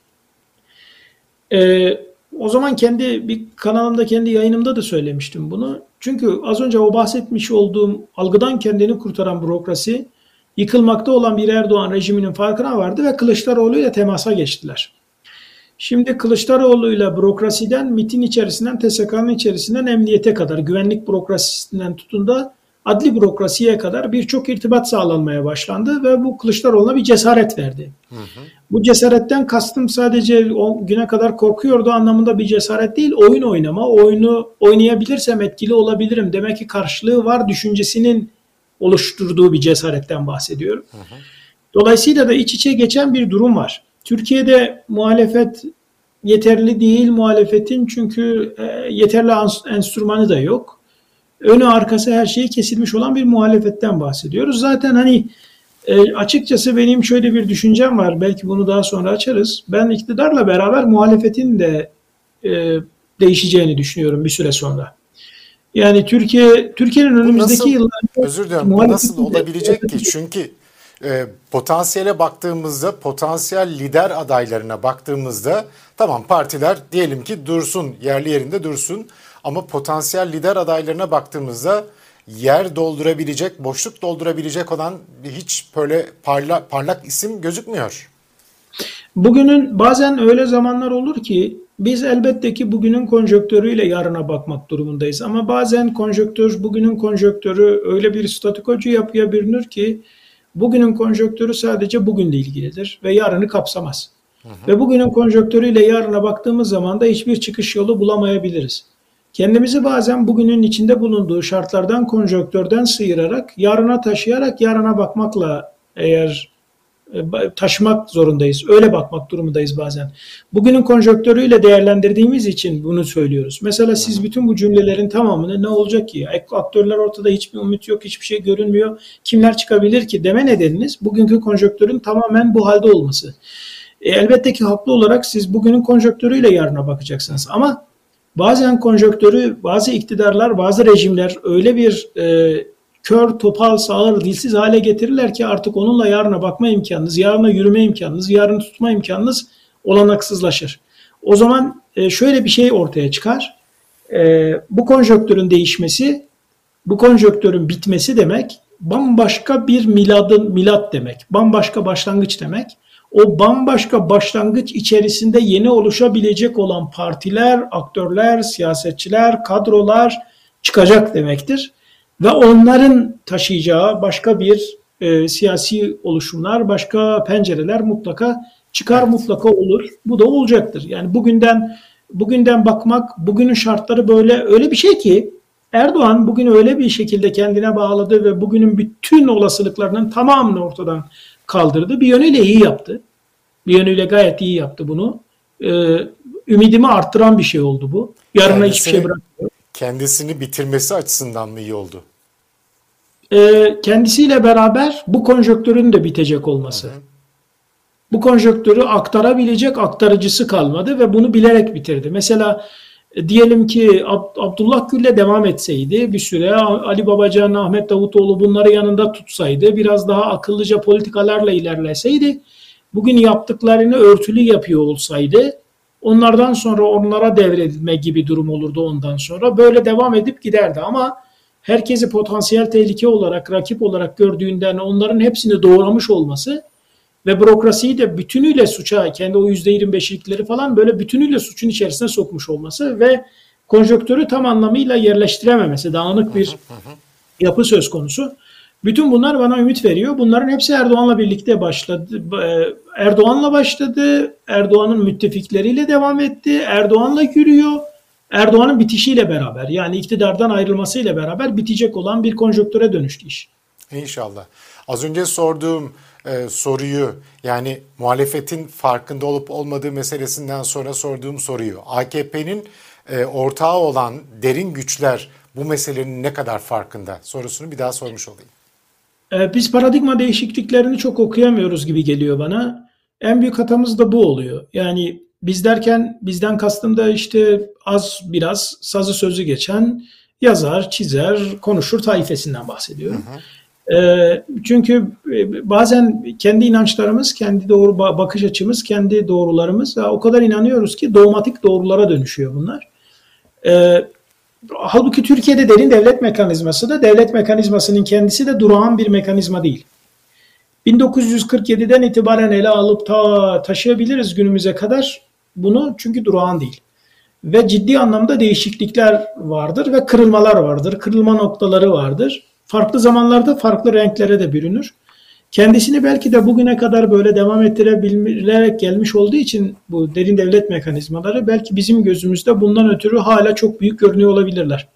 E, o zaman kendi bir kanalımda kendi yayınımda da söylemiştim bunu. Çünkü az önce o bahsetmiş olduğum algıdan kendini kurtaran bürokrasi yıkılmakta olan bir Erdoğan rejiminin farkına vardı ve Kılıçdaroğlu ile temasa geçtiler. Şimdi Kılıçdaroğlu ile bürokrasiden, MIT'in içerisinden, TSK'nın içerisinden emniyete kadar, güvenlik bürokrasisinden tutun da adli bürokrasiye kadar birçok irtibat sağlanmaya başlandı ve bu Kılıçdaroğlu'na bir cesaret verdi. Hı hı. Bu cesaretten kastım sadece o güne kadar korkuyordu anlamında bir cesaret değil, oyun oynama, oyunu oynayabilirsem etkili olabilirim demek ki karşılığı var düşüncesinin oluşturduğu bir cesaretten bahsediyorum. Hı hı. Dolayısıyla da iç içe geçen bir durum var. Türkiye'de muhalefet yeterli değil muhalefetin çünkü e, yeterli enstrümanı da yok. Önü arkası her şeyi kesilmiş olan bir muhalefetten bahsediyoruz. Zaten hani e, açıkçası benim şöyle bir düşüncem var. Belki bunu daha sonra açarız. Ben iktidarla beraber muhalefetin de e, değişeceğini düşünüyorum bir süre sonra. Yani Türkiye Türkiye'nin önümüzdeki yıllarda özür dilerim nasıl olabilecek de, ki? Çünkü e, potansiyele baktığımızda, potansiyel lider adaylarına baktığımızda tamam partiler diyelim ki dursun, yerli yerinde dursun ama potansiyel lider adaylarına baktığımızda yer doldurabilecek, boşluk doldurabilecek olan hiç böyle parla, parlak isim gözükmüyor. Bugünün bazen öyle zamanlar olur ki biz elbette ki bugünün konjöktörüyle yarına bakmak durumundayız. Ama bazen konjöktör, bugünün konjöktörü öyle bir statikocu yapıya bürünür ki bugünün konjöktörü sadece bugünle ilgilidir ve yarını kapsamaz. Hı hı. Ve bugünün konjöktörüyle yarına baktığımız zaman da hiçbir çıkış yolu bulamayabiliriz. Kendimizi bazen bugünün içinde bulunduğu şartlardan, konjöktörden sıyırarak, yarına taşıyarak, yarına bakmakla eğer taşımak zorundayız. Öyle bakmak durumundayız bazen. Bugünün konjöktörüyle değerlendirdiğimiz için bunu söylüyoruz. Mesela siz bütün bu cümlelerin tamamını ne olacak ki? Aktörler ortada hiçbir umut yok, hiçbir şey görünmüyor. Kimler çıkabilir ki deme nedeniniz bugünkü konjöktörün tamamen bu halde olması. E, elbette ki haklı olarak siz bugünün konjöktörüyle yarına bakacaksınız. Ama bazen konjöktörü, bazı iktidarlar, bazı rejimler öyle bir e, kör, topal, sağır, dilsiz hale getirirler ki artık onunla yarına bakma imkanınız, yarına yürüme imkanınız, yarını tutma imkanınız olanaksızlaşır. O zaman e, şöyle bir şey ortaya çıkar. E, bu konjöktürün değişmesi, bu konjöktürün bitmesi demek bambaşka bir miladın milat demek. Bambaşka başlangıç demek. O bambaşka başlangıç içerisinde yeni oluşabilecek olan partiler, aktörler, siyasetçiler, kadrolar çıkacak demektir ve onların taşıyacağı başka bir e, siyasi oluşumlar, başka pencereler mutlaka çıkar mutlaka olur. Bu da olacaktır. Yani bugünden bugünden bakmak, bugünün şartları böyle öyle bir şey ki Erdoğan bugün öyle bir şekilde kendine bağladı ve bugünün bütün olasılıklarının tamamını ortadan kaldırdı. Bir yönüyle iyi yaptı. Bir yönüyle gayet iyi yaptı bunu. Ee, ümidimi arttıran bir şey oldu bu. Yarına Kendisi, hiçbir şey bırakmıyor kendisini bitirmesi açısından mı iyi oldu? Ee, kendisiyle beraber bu konjöktörün de bitecek olması. Hı hı. Bu konjöktörü aktarabilecek aktarıcısı kalmadı ve bunu bilerek bitirdi. Mesela e, diyelim ki Ab Abdullah Gül'le devam etseydi bir süre Ali Babacan, Ahmet Davutoğlu bunları yanında tutsaydı biraz daha akıllıca politikalarla ilerleseydi bugün yaptıklarını örtülü yapıyor olsaydı Onlardan sonra onlara devredilme gibi durum olurdu ondan sonra. Böyle devam edip giderdi ama herkesi potansiyel tehlike olarak, rakip olarak gördüğünden onların hepsini doğramış olması ve bürokrasiyi de bütünüyle suça, kendi o %25'likleri falan böyle bütünüyle suçun içerisine sokmuş olması ve konjöktörü tam anlamıyla yerleştirememesi, dağınık bir yapı söz konusu. Bütün bunlar bana ümit veriyor. Bunların hepsi Erdoğan'la birlikte başladı. E, Erdoğan'la başladı. Erdoğan'ın müttefikleriyle devam etti. Erdoğan'la yürüyor. Erdoğan'ın bitişiyle beraber yani iktidardan ayrılmasıyla beraber bitecek olan bir konjöktüre dönüştü iş. İnşallah. Az önce sorduğum e, soruyu yani muhalefetin farkında olup olmadığı meselesinden sonra sorduğum soruyu AKP'nin e, ortağı olan derin güçler bu meselenin ne kadar farkında sorusunu bir daha sormuş olayım. Ee, biz paradigma değişikliklerini çok okuyamıyoruz gibi geliyor bana. En büyük hatamız da bu oluyor. Yani biz derken bizden kastım da işte az biraz sazı sözü geçen yazar, çizer, konuşur taifesinden bahsediyorum. Hı hı. E, çünkü bazen kendi inançlarımız, kendi doğru bakış açımız, kendi doğrularımız o kadar inanıyoruz ki dogmatik doğrulara dönüşüyor bunlar. E, halbuki Türkiye'de derin devlet mekanizması da devlet mekanizmasının kendisi de durağan bir mekanizma değil. 1947'den itibaren ele alıp ta taşıyabiliriz günümüze kadar bunu çünkü durağan değil. Ve ciddi anlamda değişiklikler vardır ve kırılmalar vardır. Kırılma noktaları vardır farklı zamanlarda farklı renklere de bürünür. Kendisini belki de bugüne kadar böyle devam ettirebilerek gelmiş olduğu için bu derin devlet mekanizmaları belki bizim gözümüzde bundan ötürü hala çok büyük görünüyor olabilirler.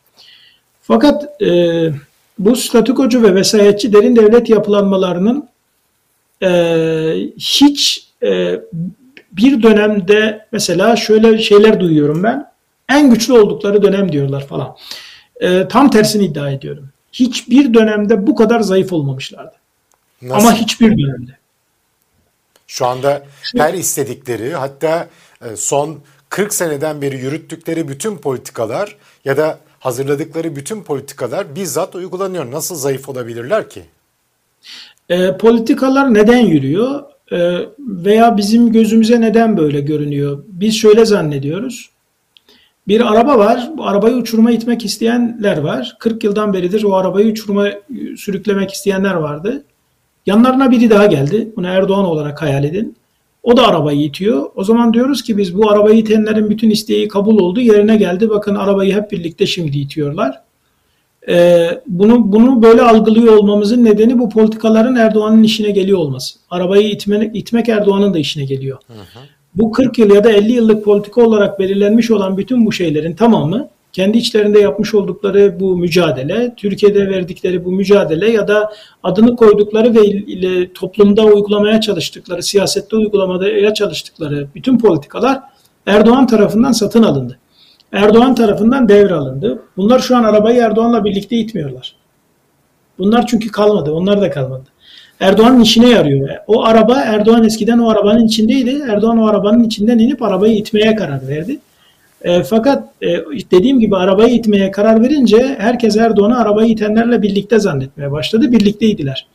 Fakat e, bu statükocu ve vesayetçi derin devlet yapılanmalarının e, hiç e, bir dönemde mesela şöyle şeyler duyuyorum ben. En güçlü oldukları dönem diyorlar falan. E, tam tersini iddia ediyorum hiçbir dönemde bu kadar zayıf olmamışlardı. Nasıl? Ama hiçbir dönemde. Şu anda her istedikleri hatta e, son 40 seneden beri yürüttükleri bütün politikalar ya da hazırladıkları bütün politikalar bizzat uygulanıyor. Nasıl zayıf olabilirler ki? E, politikalar neden yürüyor? E, veya bizim gözümüze neden böyle görünüyor? Biz şöyle zannediyoruz. Bir araba var. Bu arabayı uçuruma itmek isteyenler var. 40 yıldan beridir o arabayı uçuruma sürüklemek isteyenler vardı. Yanlarına biri daha geldi. Bunu Erdoğan olarak hayal edin. O da arabayı itiyor. O zaman diyoruz ki biz bu arabayı itenlerin bütün isteği kabul oldu. Yerine geldi. Bakın arabayı hep birlikte şimdi itiyorlar. Ee, bunu bunu böyle algılıyor olmamızın nedeni bu politikaların Erdoğan'ın işine geliyor olması. Arabayı itmek, itmek Erdoğan'ın da işine geliyor. Hı hı bu 40 yıl ya da 50 yıllık politika olarak belirlenmiş olan bütün bu şeylerin tamamı kendi içlerinde yapmış oldukları bu mücadele, Türkiye'de verdikleri bu mücadele ya da adını koydukları ve ile toplumda uygulamaya çalıştıkları, siyasette uygulamaya çalıştıkları bütün politikalar Erdoğan tarafından satın alındı. Erdoğan tarafından devralındı. Bunlar şu an arabayı Erdoğan'la birlikte itmiyorlar. Bunlar çünkü kalmadı. Onlar da kalmadı. Erdoğan'ın işine yarıyor. O araba Erdoğan eskiden o arabanın içindeydi. Erdoğan o arabanın içinden inip arabayı itmeye karar verdi. E, fakat e, dediğim gibi arabayı itmeye karar verince herkes Erdoğan'ı arabayı itenlerle birlikte zannetmeye başladı. Birlikteydiler.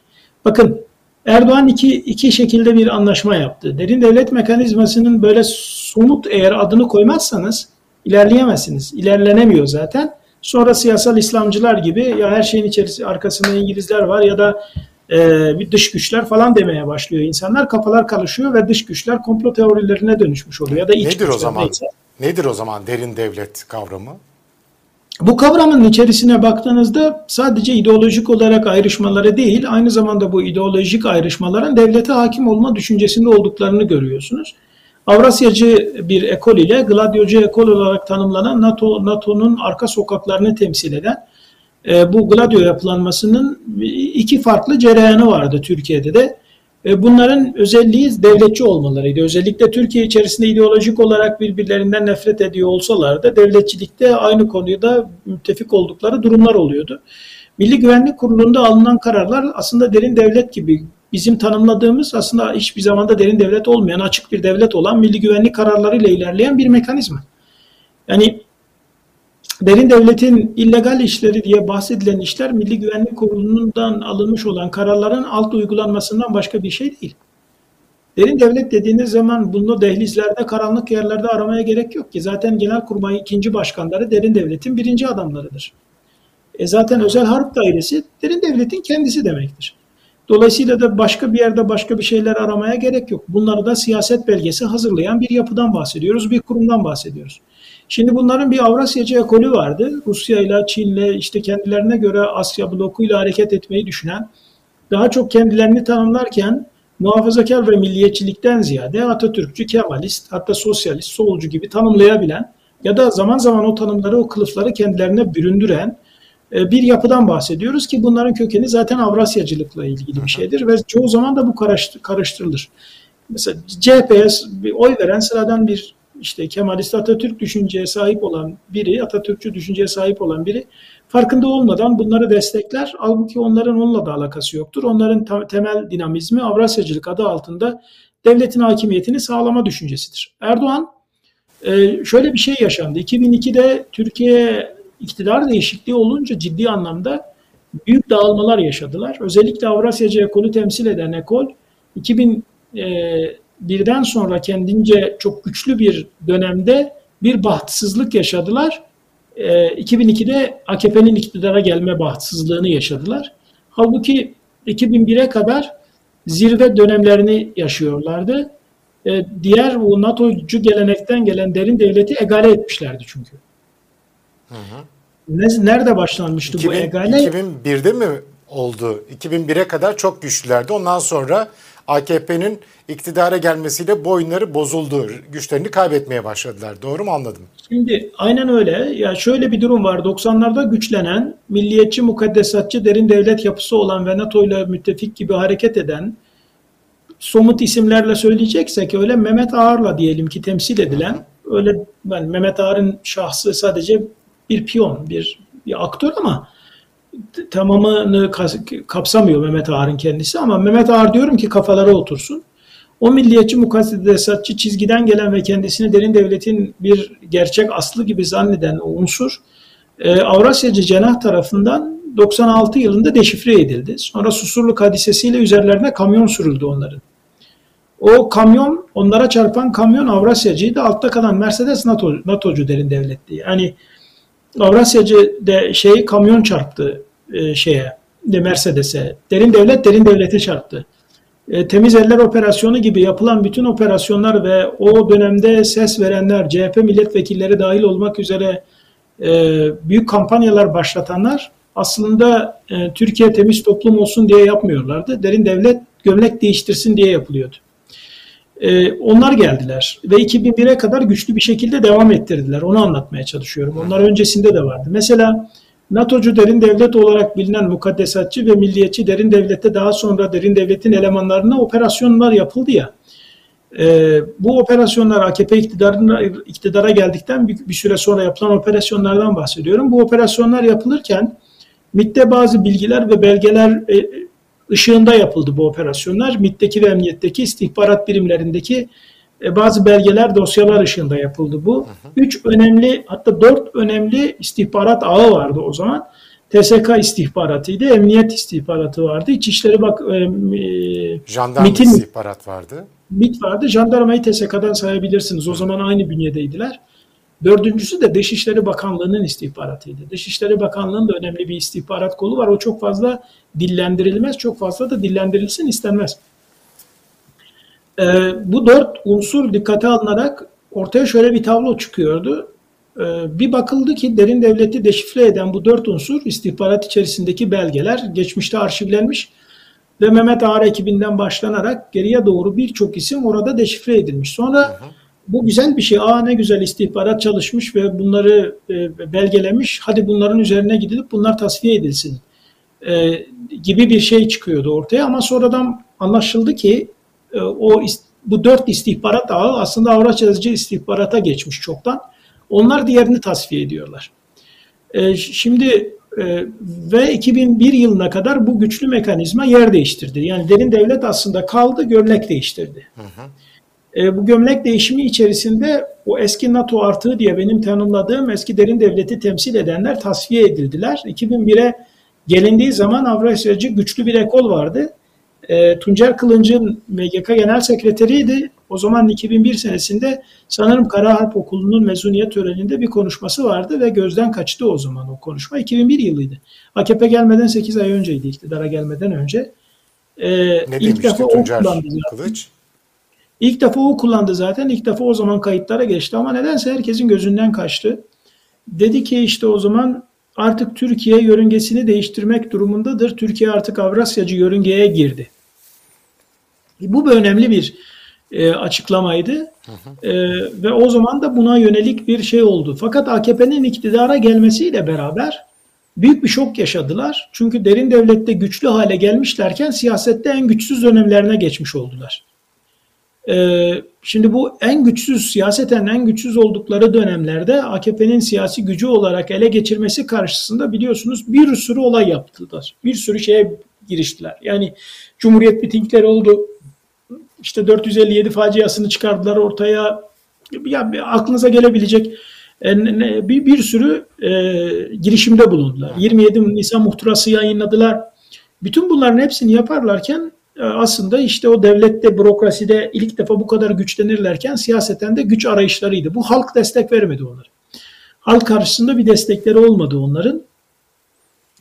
Bakın Erdoğan iki, iki şekilde bir anlaşma yaptı. Derin devlet mekanizmasının böyle somut eğer adını koymazsanız ilerleyemezsiniz. İlerlenemiyor zaten. Sonra siyasal İslamcılar gibi ya her şeyin içerisinde arkasında İngilizler var ya da e, bir dış güçler falan demeye başlıyor insanlar. Kafalar karışıyor ve dış güçler komplo teorilerine dönüşmüş oluyor. Ya da iç Nedir o zaman? Neyse. Nedir o zaman derin devlet kavramı? Bu kavramın içerisine baktığınızda sadece ideolojik olarak ayrışmaları değil, aynı zamanda bu ideolojik ayrışmaların devlete hakim olma düşüncesinde olduklarını görüyorsunuz. Avrasyacı bir ekol ile gladyocu ekol olarak tanımlanan NATO NATO'nun arka sokaklarını temsil eden e, bu Gladio yapılanmasının iki farklı cereyanı vardı Türkiye'de de. E, bunların özelliği devletçi olmalarıydı. Özellikle Türkiye içerisinde ideolojik olarak birbirlerinden nefret ediyor olsalar da devletçilikte aynı konuda müttefik oldukları durumlar oluyordu. Milli Güvenlik Kurulu'nda alınan kararlar aslında derin devlet gibi bizim tanımladığımız aslında hiçbir zamanda derin devlet olmayan açık bir devlet olan milli güvenlik kararlarıyla ilerleyen bir mekanizma. Yani derin devletin illegal işleri diye bahsedilen işler Milli Güvenlik Kurulu'ndan alınmış olan kararların alt uygulanmasından başka bir şey değil. Derin devlet dediğiniz zaman bunu dehlizlerde, karanlık yerlerde aramaya gerek yok ki. Zaten Genelkurmay ikinci başkanları derin devletin birinci adamlarıdır. E zaten özel harp dairesi derin devletin kendisi demektir. Dolayısıyla da başka bir yerde başka bir şeyler aramaya gerek yok. Bunları da siyaset belgesi hazırlayan bir yapıdan bahsediyoruz, bir kurumdan bahsediyoruz. Şimdi bunların bir Avrasyacı ekolü vardı. Rusya ile Çin ile işte kendilerine göre Asya blokuyla hareket etmeyi düşünen, daha çok kendilerini tanımlarken muhafazakar ve milliyetçilikten ziyade Atatürkçü, Kemalist, hatta sosyalist, solcu gibi tanımlayabilen ya da zaman zaman o tanımları, o kılıfları kendilerine büründüren bir yapıdan bahsediyoruz ki bunların kökeni zaten Avrasyacılıkla ilgili bir şeydir ve çoğu zaman da bu karıştırılır. Mesela CHP'ye oy veren sıradan bir işte Kemalist Atatürk düşünceye sahip olan biri, Atatürkçü düşünceye sahip olan biri farkında olmadan bunları destekler. Halbuki onların onunla da alakası yoktur. Onların temel dinamizmi Avrasyacılık adı altında devletin hakimiyetini sağlama düşüncesidir. Erdoğan Ee, şöyle bir şey yaşandı. 2002'de Türkiye iktidar değişikliği olunca ciddi anlamda büyük dağılmalar yaşadılar. Özellikle Avrasyacı ekolü temsil eden ekol 2001'den sonra kendince çok güçlü bir dönemde bir bahtsızlık yaşadılar. 2002'de AKP'nin iktidara gelme bahtsızlığını yaşadılar. Halbuki 2001'e kadar zirve dönemlerini yaşıyorlardı. Diğer bu NATO'cu gelenekten gelen derin devleti egale etmişlerdi çünkü. Hı hı. Nerede başlanmıştı 2000, bu egale? 2001'de mi oldu? 2001'e kadar çok güçlülerdi. Ondan sonra AKP'nin iktidara gelmesiyle boyunları bozuldu. Güçlerini kaybetmeye başladılar. Doğru mu anladım? Şimdi aynen öyle. Ya şöyle bir durum var. 90'larda güçlenen, milliyetçi, mukaddesatçı, derin devlet yapısı olan ve NATO ile müttefik gibi hareket eden somut isimlerle söyleyeceksek öyle Mehmet Ağar'la diyelim ki temsil edilen öyle ben Mehmet Ağar'ın şahsı sadece bir piyon, bir, bir aktör ama tamamını kapsamıyor Mehmet Ağar'ın kendisi ama Mehmet Ağar diyorum ki kafalara otursun. O milliyetçi mukaddesatçı çizgiden gelen ve kendisini derin devletin bir gerçek aslı gibi zanneden o unsur e, Avrasyacı cenah tarafından 96 yılında deşifre edildi. Sonra Susurluk hadisesiyle üzerlerine kamyon sürüldü onların. O kamyon, onlara çarpan kamyon Avrasyacıydı. Altta kalan Mercedes NATO, NATO'cu derin devletti. Yani Avrasyacı de şey kamyon çarptı e, şeye de Mercedes'e. Derin devlet derin devlete çarptı. E, temiz eller operasyonu gibi yapılan bütün operasyonlar ve o dönemde ses verenler, CHP milletvekilleri dahil olmak üzere e, büyük kampanyalar başlatanlar aslında e, Türkiye temiz toplum olsun diye yapmıyorlardı. Derin devlet gömlek değiştirsin diye yapılıyordu. Ee, onlar geldiler ve 2001'e kadar güçlü bir şekilde devam ettirdiler. Onu anlatmaya çalışıyorum. Onlar öncesinde de vardı. Mesela NATO'cu derin devlet olarak bilinen mukaddesatçı ve milliyetçi derin devlette daha sonra derin devletin elemanlarına operasyonlar yapıldı ya. E, bu operasyonlar AKP iktidarına, iktidara geldikten bir, bir süre sonra yapılan operasyonlardan bahsediyorum. Bu operasyonlar yapılırken MİT'te bazı bilgiler ve belgeler e, ışığında yapıldı bu operasyonlar. MİT'teki ve emniyetteki istihbarat birimlerindeki e, bazı belgeler, dosyalar ışığında yapıldı bu. Hı hı. Üç önemli, hatta dört önemli istihbarat ağı vardı o zaman. TSK istihbaratıydı, emniyet istihbaratı vardı, İçişleri bak... E Jandarma MİT'in, istihbarat vardı. MİT vardı, jandarmayı TSK'dan sayabilirsiniz. O zaman aynı bünyedeydiler. Dördüncüsü de Dışişleri Bakanlığı'nın istihbaratıydı. Dışişleri Bakanlığı'nın da önemli bir istihbarat kolu var. O çok fazla dillendirilmez, çok fazla da dillendirilsin istenmez. Ee, bu dört unsur dikkate alınarak ortaya şöyle bir tablo çıkıyordu. Ee, bir bakıldı ki derin devleti deşifre eden bu dört unsur istihbarat içerisindeki belgeler geçmişte arşivlenmiş ve Mehmet Ağar ekibinden başlanarak geriye doğru birçok isim orada deşifre edilmiş. Sonra hı hı bu güzel bir şey. Aa ne güzel istihbarat çalışmış ve bunları e, belgelemiş. Hadi bunların üzerine gidilip bunlar tasfiye edilsin e, gibi bir şey çıkıyordu ortaya. Ama sonradan anlaşıldı ki e, o bu dört istihbarat ağı aslında Avrasyacı istihbarata geçmiş çoktan. Onlar diğerini tasfiye ediyorlar. E, şimdi e, ve 2001 yılına kadar bu güçlü mekanizma yer değiştirdi. Yani derin devlet aslında kaldı, gömlek değiştirdi. Hı hı. E, bu gömlek değişimi içerisinde o eski NATO artığı diye benim tanımladığım eski derin devleti temsil edenler tasfiye edildiler. 2001'e gelindiği zaman Avrasyacı güçlü bir ekol vardı. E, Tuncer Kılıncı'nın MGK Genel Sekreteriydi. O zaman 2001 senesinde sanırım Kara Harp Okulu'nun mezuniyet töreninde bir konuşması vardı ve gözden kaçtı o zaman o konuşma. 2001 yılıydı. AKP gelmeden 8 ay önceydi iktidara gelmeden önce. E, ne ilk defa Tuncer. Kılıç? İlk defa o kullandı zaten. İlk defa o zaman kayıtlara geçti ama nedense herkesin gözünden kaçtı. Dedi ki işte o zaman artık Türkiye yörüngesini değiştirmek durumundadır. Türkiye artık Avrasyacı yörüngeye girdi. Bu bir önemli bir e, açıklamaydı. Hı hı. E, ve o zaman da buna yönelik bir şey oldu. Fakat AKP'nin iktidara gelmesiyle beraber büyük bir şok yaşadılar. Çünkü derin devlette güçlü hale gelmişlerken siyasette en güçsüz dönemlerine geçmiş oldular. Ee, şimdi bu en güçsüz, siyaseten en güçsüz oldukları dönemlerde AKP'nin siyasi gücü olarak ele geçirmesi karşısında biliyorsunuz bir sürü olay yaptılar. Bir sürü şeye giriştiler. Yani Cumhuriyet mitingleri oldu. İşte 457 faciasını çıkardılar ortaya. ya aklınıza gelebilecek bir, bir sürü e, girişimde bulundular. 27 Nisan muhtırası yayınladılar. Bütün bunların hepsini yaparlarken e, aslında işte o devlette, bürokraside ilk defa bu kadar güçlenirlerken siyaseten de güç arayışlarıydı. Bu halk destek vermedi onlara. Halk karşısında bir destekleri olmadı onların.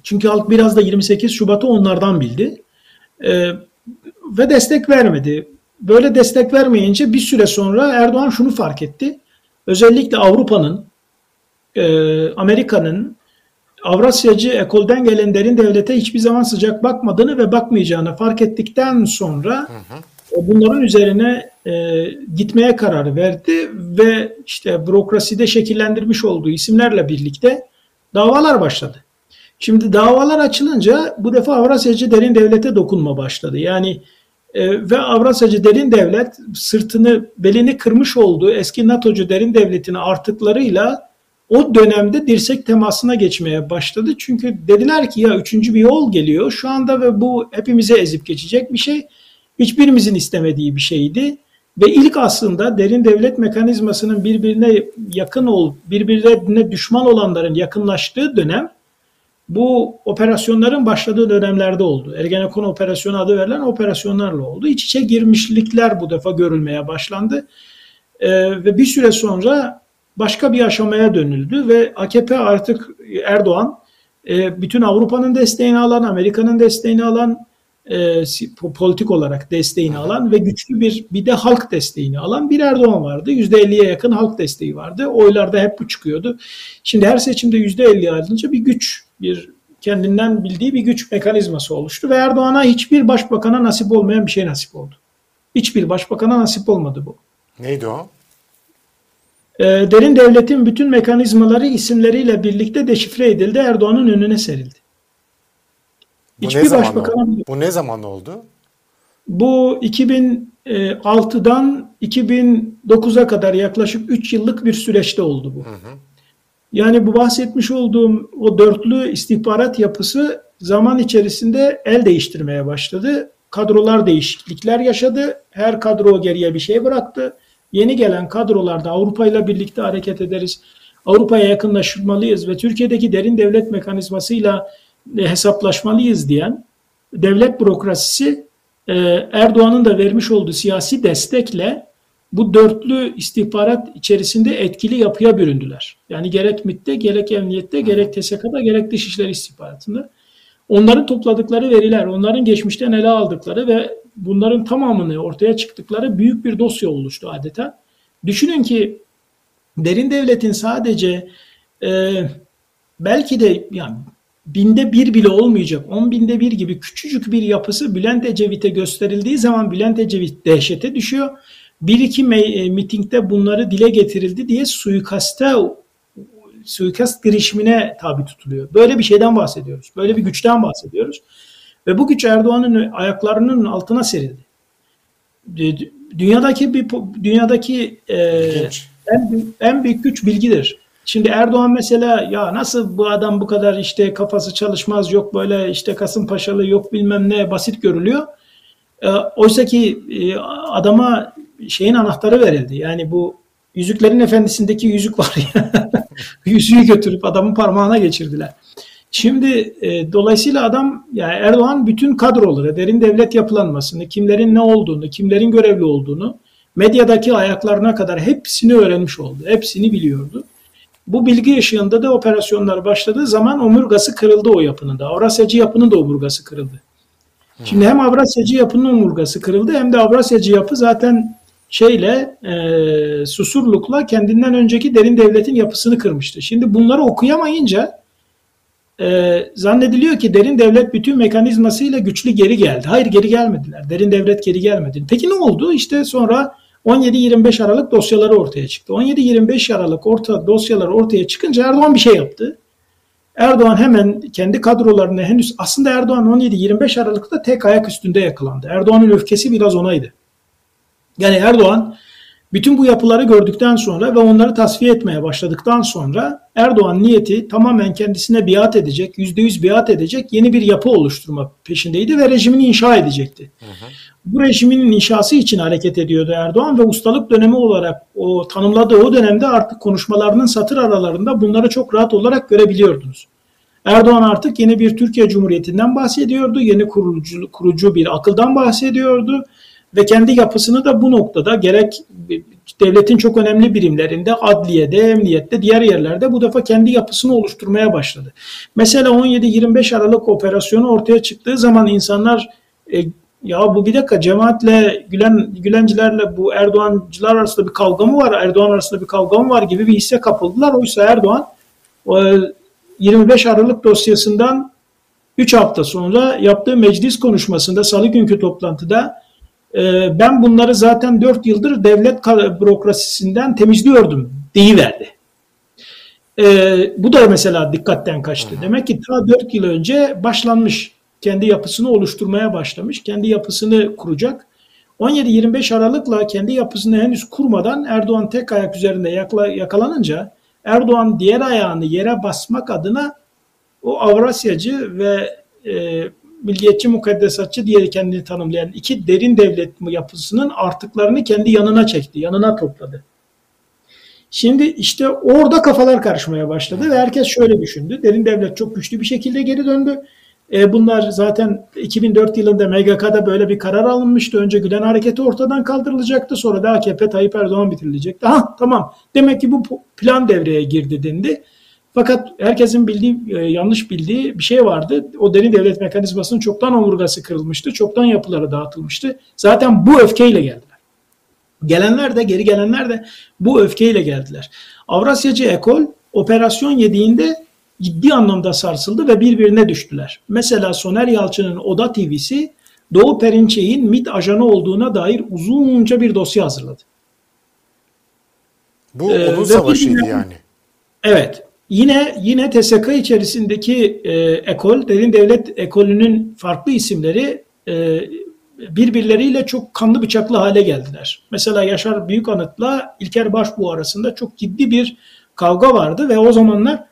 Çünkü halk biraz da 28 Şubat'ı onlardan bildi. Ee, ve destek vermedi. Böyle destek vermeyince bir süre sonra Erdoğan şunu fark etti. Özellikle Avrupa'nın, e, Amerika'nın, Avrasyacı ekolden gelen derin devlete hiçbir zaman sıcak bakmadığını ve bakmayacağını fark ettikten sonra hı hı. bunların üzerine e, gitmeye karar verdi ve işte bürokraside şekillendirmiş olduğu isimlerle birlikte davalar başladı. Şimdi davalar açılınca bu defa Avrasyacı derin devlete dokunma başladı. Yani e, ve Avrasyacı derin devlet sırtını belini kırmış olduğu eski NATO'cu derin devletini artıklarıyla o dönemde dirsek temasına geçmeye başladı. Çünkü dediler ki ya üçüncü bir yol geliyor şu anda ve bu hepimize ezip geçecek bir şey. Hiçbirimizin istemediği bir şeydi. Ve ilk aslında derin devlet mekanizmasının birbirine yakın ol, birbirine düşman olanların yakınlaştığı dönem bu operasyonların başladığı dönemlerde oldu. Ergenekon operasyonu adı verilen operasyonlarla oldu. İç içe girmişlikler bu defa görülmeye başlandı. Ee, ve bir süre sonra başka bir aşamaya dönüldü ve AKP artık Erdoğan e, bütün Avrupa'nın desteğini alan, Amerika'nın desteğini alan, e, politik olarak desteğini alan ve güçlü bir bir de halk desteğini alan bir Erdoğan vardı. %50'ye yakın halk desteği vardı. Oylarda hep bu çıkıyordu. Şimdi her seçimde %50 alınca bir güç, bir kendinden bildiği bir güç mekanizması oluştu ve Erdoğan'a hiçbir başbakana nasip olmayan bir şey nasip oldu. Hiçbir başbakana nasip olmadı bu. Neydi o? E, derin devletin bütün mekanizmaları isimleriyle birlikte deşifre edildi. Erdoğan'ın önüne serildi. Bu Hiçbir ne zaman oldu? Bu ne zaman oldu? Bu 2006'dan 2009'a kadar yaklaşık 3 yıllık bir süreçte oldu bu. Hı hı. Yani bu bahsetmiş olduğum o dörtlü istihbarat yapısı zaman içerisinde el değiştirmeye başladı. Kadrolar değişiklikler yaşadı. Her kadro geriye bir şey bıraktı. Yeni gelen kadrolarda Avrupa ile birlikte hareket ederiz. Avrupa'ya yakınlaşmalıyız ve Türkiye'deki derin devlet mekanizmasıyla hesaplaşmalıyız diyen devlet bürokrasisi e, Erdoğan'ın da vermiş olduğu siyasi destekle bu dörtlü istihbarat içerisinde etkili yapıya büründüler. Yani gerek MİT'te, gerek Emniyet'te, gerek TSK'da, gerek Dışişleri istihbaratında. Onların topladıkları veriler, onların geçmişten ele aldıkları ve bunların tamamını ortaya çıktıkları büyük bir dosya oluştu adeta. Düşünün ki derin devletin sadece e, belki de yani binde bir bile olmayacak, on binde bir gibi küçücük bir yapısı Bülent Ecevit'e gösterildiği zaman Bülent Ecevit dehşete düşüyor. Bir iki e, mitingde bunları dile getirildi diye suikaste suikast girişimine tabi tutuluyor. Böyle bir şeyden bahsediyoruz. Böyle bir güçten bahsediyoruz. Ve bu güç Erdoğan'ın ayaklarının altına serildi. Dünyadaki bir dünyadaki e, en, en büyük güç bilgidir. Şimdi Erdoğan mesela ya nasıl bu adam bu kadar işte kafası çalışmaz yok böyle işte Kasımpaşalı yok bilmem ne basit görülüyor. E, Oysa ki e, adama şeyin anahtarı verildi. Yani bu Yüzüklerin Efendisi'ndeki yüzük var ya. yüzüğü götürüp adamın parmağına geçirdiler. Şimdi e, dolayısıyla adam yani Erdoğan bütün kadroları, derin devlet yapılanmasını, kimlerin ne olduğunu, kimlerin görevli olduğunu, medyadaki ayaklarına kadar hepsini öğrenmiş oldu. Hepsini biliyordu. Bu bilgi ışığında da operasyonlar başladığı zaman omurgası kırıldı o yapının da. Avrasyacı yapının da omurgası kırıldı. Şimdi hem Avrasyacı yapının omurgası kırıldı hem de Avrasyacı yapı zaten şeyle e, susurlukla kendinden önceki derin devletin yapısını kırmıştı. Şimdi bunları okuyamayınca e, zannediliyor ki derin devlet bütün mekanizmasıyla güçlü geri geldi. Hayır geri gelmediler. Derin devlet geri gelmedi. Peki ne oldu? İşte sonra 17-25 Aralık dosyaları ortaya çıktı. 17-25 Aralık orta dosyaları ortaya çıkınca Erdoğan bir şey yaptı. Erdoğan hemen kendi kadrolarını henüz aslında Erdoğan 17-25 Aralık'ta tek ayak üstünde yakalandı. Erdoğan'ın öfkesi biraz onaydı. Yani Erdoğan Bütün bu yapıları gördükten sonra ve onları tasfiye etmeye başladıktan sonra Erdoğan niyeti tamamen kendisine biat edecek, %100 biat edecek yeni bir yapı oluşturma peşindeydi ve rejimini inşa edecekti. Hı hı. Bu rejimin inşası için hareket ediyordu Erdoğan ve ustalık dönemi olarak o tanımladığı o dönemde artık konuşmalarının satır aralarında bunları çok rahat olarak görebiliyordunuz. Erdoğan artık yeni bir Türkiye Cumhuriyeti'nden bahsediyordu, yeni kurucu, kurucu bir akıldan bahsediyordu ve kendi yapısını da bu noktada gerek devletin çok önemli birimlerinde, adliyede, emniyette, diğer yerlerde bu defa kendi yapısını oluşturmaya başladı. Mesela 17-25 Aralık operasyonu ortaya çıktığı zaman insanlar e, ya bu bir dakika cemaatle Gülen Gülencilerle bu Erdoğancılar arasında bir kavga mı var? Erdoğan arasında bir kavga mı var gibi bir hisse kapıldılar. Oysa Erdoğan 25 Aralık dosyasından 3 hafta sonra yaptığı meclis konuşmasında salı günkü toplantıda ben bunları zaten 4 yıldır devlet bürokrasisinden temizliyordum deyiverdi. E, bu da mesela dikkatten kaçtı. Demek ki ta 4 yıl önce başlanmış kendi yapısını oluşturmaya başlamış. Kendi yapısını kuracak. 17-25 Aralık'la kendi yapısını henüz kurmadan Erdoğan tek ayak üzerinde yakla, yakalanınca Erdoğan diğer ayağını yere basmak adına o Avrasyacı ve e, milliyetçi mukaddesatçı diye kendini tanımlayan iki derin devlet yapısının artıklarını kendi yanına çekti, yanına topladı. Şimdi işte orada kafalar karışmaya başladı ve herkes şöyle düşündü. Derin devlet çok güçlü bir şekilde geri döndü. E bunlar zaten 2004 yılında MGK'da böyle bir karar alınmıştı. Önce Gülen hareketi ortadan kaldırılacaktı. Sonra da AKP Tayyip Erdoğan bitirilecekti. Ha tamam demek ki bu plan devreye girdi dendi. Fakat herkesin bildiği, e, yanlış bildiği bir şey vardı. O derin devlet mekanizmasının çoktan omurgası kırılmıştı. Çoktan yapıları dağıtılmıştı. Zaten bu öfkeyle geldiler. Gelenler de, geri gelenler de bu öfkeyle geldiler. Avrasyacı Ekol operasyon yediğinde ciddi anlamda sarsıldı ve birbirine düştüler. Mesela Soner Yalçın'ın Oda TV'si Doğu Perinçek'in MİT ajanı olduğuna dair uzunca bir dosya hazırladı. Bu ee, onun savaşıydı yani. Evet. Yine yine TSK içerisindeki e, ekol, derin devlet ekolünün farklı isimleri e, birbirleriyle çok kanlı bıçaklı hale geldiler. Mesela Yaşar Büyükanıt'la İlker Başbuğ arasında çok ciddi bir kavga vardı ve o zamanlar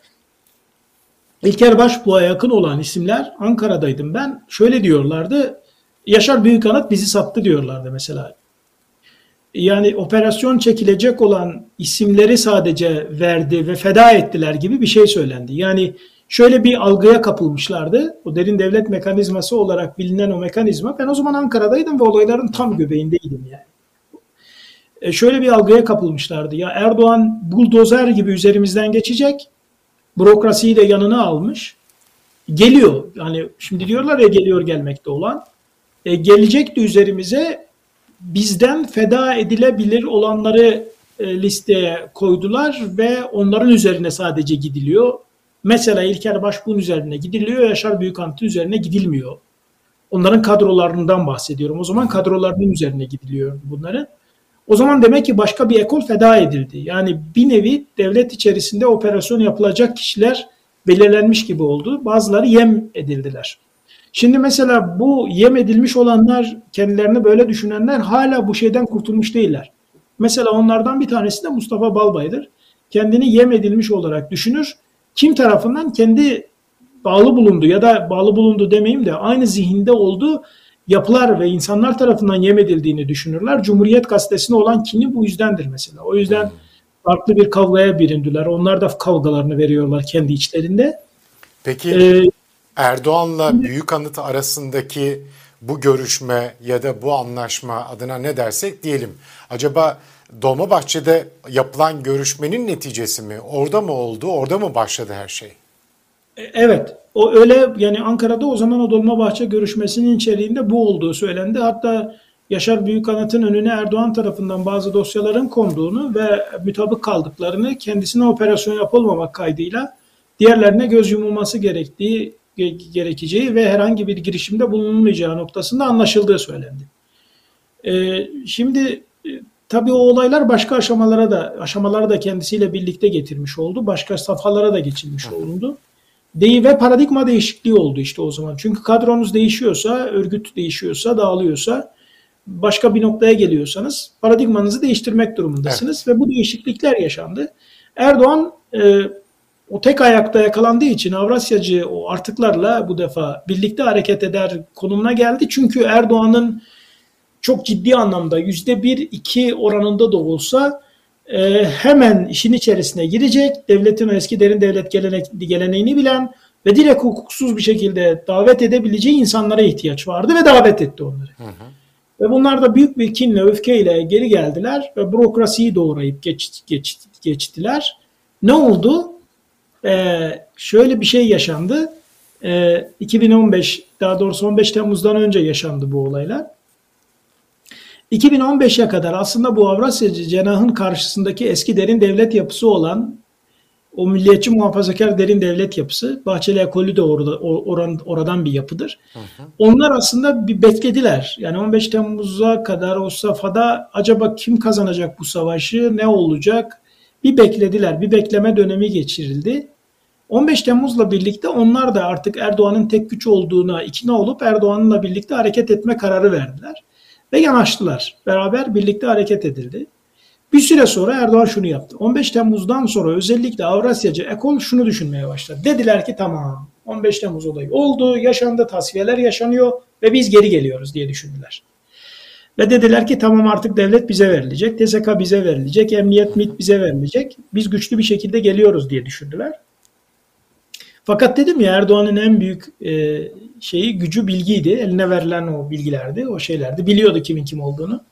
İlker Başbuğ'a yakın olan isimler Ankara'daydım ben. Şöyle diyorlardı. Yaşar Büyükanıt bizi sattı diyorlardı mesela. Yani operasyon çekilecek olan isimleri sadece verdi ve feda ettiler gibi bir şey söylendi. Yani şöyle bir algıya kapılmışlardı. O derin devlet mekanizması olarak bilinen o mekanizma. Ben o zaman Ankara'daydım ve olayların tam göbeğindeydim yani. E şöyle bir algıya kapılmışlardı. Ya Erdoğan buldozer gibi üzerimizden geçecek bürokrasiyi de yanına almış. Geliyor. Yani şimdi diyorlar ya geliyor gelmekte olan. E, gelecekti üzerimize bizden feda edilebilir olanları e, listeye koydular ve onların üzerine sadece gidiliyor. Mesela İlker Başbuğ'un üzerine gidiliyor, Yaşar Büyükantı üzerine gidilmiyor. Onların kadrolarından bahsediyorum. O zaman kadrolarının üzerine gidiliyor bunların. O zaman demek ki başka bir ekol feda edildi. Yani bir nevi devlet içerisinde operasyon yapılacak kişiler belirlenmiş gibi oldu. Bazıları yem edildiler. Şimdi mesela bu yem edilmiş olanlar, kendilerini böyle düşünenler hala bu şeyden kurtulmuş değiller. Mesela onlardan bir tanesi de Mustafa Balbay'dır. Kendini yem edilmiş olarak düşünür. Kim tarafından kendi bağlı bulundu ya da bağlı bulundu demeyeyim de aynı zihinde olduğu yapılar ve insanlar tarafından yem edildiğini düşünürler. Cumhuriyet gazetesine olan kini bu yüzdendir mesela. O yüzden hmm. farklı bir kavgaya birindiler. Onlar da kavgalarını veriyorlar kendi içlerinde. Peki ee, Erdoğan'la Büyük Anıt arasındaki bu görüşme ya da bu anlaşma adına ne dersek diyelim. Acaba Dolmabahçe'de yapılan görüşmenin neticesi mi? Orada mı oldu? Orada mı başladı her şey? E, evet. O öyle yani Ankara'da o zaman o Dolmabahçe görüşmesinin içeriğinde bu olduğu söylendi. Hatta Yaşar Büyükanıt'ın önüne Erdoğan tarafından bazı dosyaların konduğunu ve mütabık kaldıklarını kendisine operasyon yapılmamak kaydıyla diğerlerine göz yumulması gerektiği gerekeceği ve herhangi bir girişimde bulunmayacağı noktasında anlaşıldığı söylendi. Ee, şimdi e, tabii o olaylar başka aşamalara da aşamalara da kendisiyle birlikte getirmiş oldu. Başka safhalara da geçilmiş olundu. Değil ve paradigma değişikliği oldu işte o zaman. Çünkü kadronuz değişiyorsa, örgüt değişiyorsa, dağılıyorsa başka bir noktaya geliyorsanız paradigmanızı değiştirmek durumundasınız evet. ve bu değişiklikler yaşandı. Erdoğan e, o tek ayakta yakalandığı için Avrasyacı o artıklarla bu defa birlikte hareket eder konumuna geldi. Çünkü Erdoğan'ın çok ciddi anlamda yüzde bir iki oranında da olsa e, hemen işin içerisine girecek. Devletin o eski derin devlet gelenek, geleneğini bilen ve direkt hukuksuz bir şekilde davet edebileceği insanlara ihtiyaç vardı ve davet etti onları. Hı hı. Ve bunlar da büyük bir kinle, öfkeyle geri geldiler ve bürokrasiyi doğrayıp geç, geç, geçtiler. Ne oldu? Ee, şöyle bir şey yaşandı. Ee, 2015, daha doğrusu 15 Temmuz'dan önce yaşandı bu olaylar. 2015'e kadar aslında bu Avrasyacı cenahın karşısındaki eski derin devlet yapısı olan o milliyetçi muhafazakar derin devlet yapısı, Bahçeli ekolü de orada, oran, oradan bir yapıdır. Hı hı. Onlar aslında bir beklediler. Yani 15 Temmuz'a kadar o safhada acaba kim kazanacak bu savaşı, ne olacak? Bir beklediler, bir bekleme dönemi geçirildi. 15 Temmuz'la birlikte onlar da artık Erdoğan'ın tek güç olduğuna ikna olup Erdoğan'la birlikte hareket etme kararı verdiler. Ve yanaştılar. Beraber birlikte hareket edildi. Bir süre sonra Erdoğan şunu yaptı. 15 Temmuz'dan sonra özellikle Avrasyacı ekol şunu düşünmeye başladı. Dediler ki tamam 15 Temmuz olayı oldu, yaşandı, tasfiyeler yaşanıyor ve biz geri geliyoruz diye düşündüler. Ve dediler ki tamam artık devlet bize verilecek, TSK bize verilecek, emniyet MİT bize verilecek. Biz güçlü bir şekilde geliyoruz diye düşündüler. Fakat dedim ya Erdoğan'ın en büyük e, şeyi gücü bilgiydi. Eline verilen o bilgilerdi, o şeylerdi. Biliyordu kimin kim olduğunu.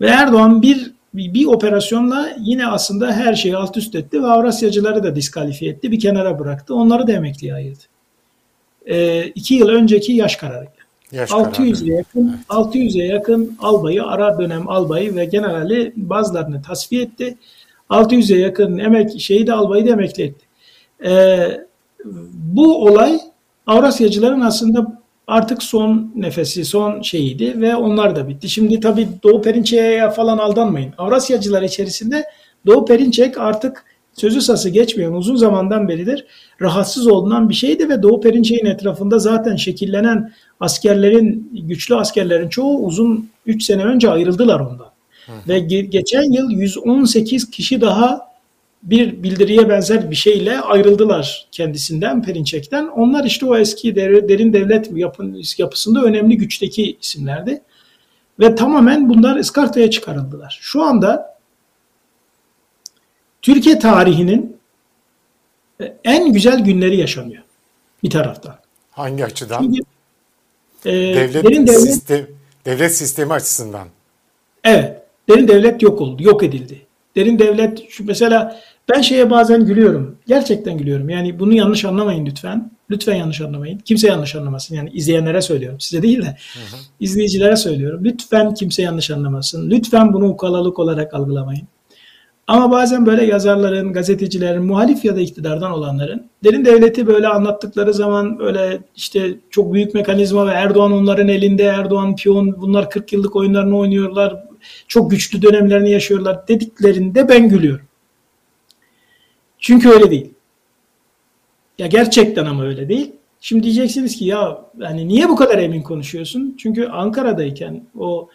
Ve Erdoğan bir bir, operasyonla yine aslında her şeyi alt üst etti ve Avrasyacıları da diskalifiye etti. Bir kenara bıraktı. Onları da emekliye ayırdı. E, iki yıl önceki yaş kararıyla. Yaş 600'e yakın, evet. 600'e yakın albayı, ara dönem albayı ve generali bazılarını tasfiye etti. 600'e yakın emek şeyi de albayı da emekli etti. Ee, bu olay Avrasyacıların aslında artık son nefesi, son şeyiydi ve onlar da bitti. Şimdi tabii Doğu Perinçek'e falan aldanmayın. Avrasyacılar içerisinde Doğu Perinçek artık sözü sası geçmeyen uzun zamandan beridir rahatsız olunan bir şeydi ve Doğu Perinçek'in etrafında zaten şekillenen askerlerin, güçlü askerlerin çoğu uzun 3 sene önce ayrıldılar ondan. Hı. Ve ge- geçen yıl 118 kişi daha bir bildiriye benzer bir şeyle ayrıldılar kendisinden, Perinçek'ten. Onlar işte o eski derin devlet yapısında önemli güçteki isimlerdi. Ve tamamen bunlar ıskartaya çıkarıldılar. Şu anda Türkiye tarihinin e, en güzel günleri yaşanıyor bir taraftan. Hangi açıdan? Çünkü, e, devlet, derin devlet, sistem, devlet sistemi açısından. Evet. Derin devlet yok oldu, yok edildi. Derin devlet şu mesela ben şeye bazen gülüyorum. Gerçekten gülüyorum. Yani bunu yanlış anlamayın lütfen. Lütfen yanlış anlamayın. Kimse yanlış anlamasın. Yani izleyenlere söylüyorum. Size değil de hı hı. izleyicilere söylüyorum. Lütfen kimse yanlış anlamasın. Lütfen bunu ukalalık olarak algılamayın. Ama bazen böyle yazarların, gazetecilerin, muhalif ya da iktidardan olanların derin devleti böyle anlattıkları zaman böyle işte çok büyük mekanizma ve Erdoğan onların elinde, Erdoğan piyon, bunlar 40 yıllık oyunlarını oynuyorlar, çok güçlü dönemlerini yaşıyorlar dediklerinde ben gülüyorum. Çünkü öyle değil. Ya gerçekten ama öyle değil. Şimdi diyeceksiniz ki ya hani niye bu kadar emin konuşuyorsun? Çünkü Ankara'dayken o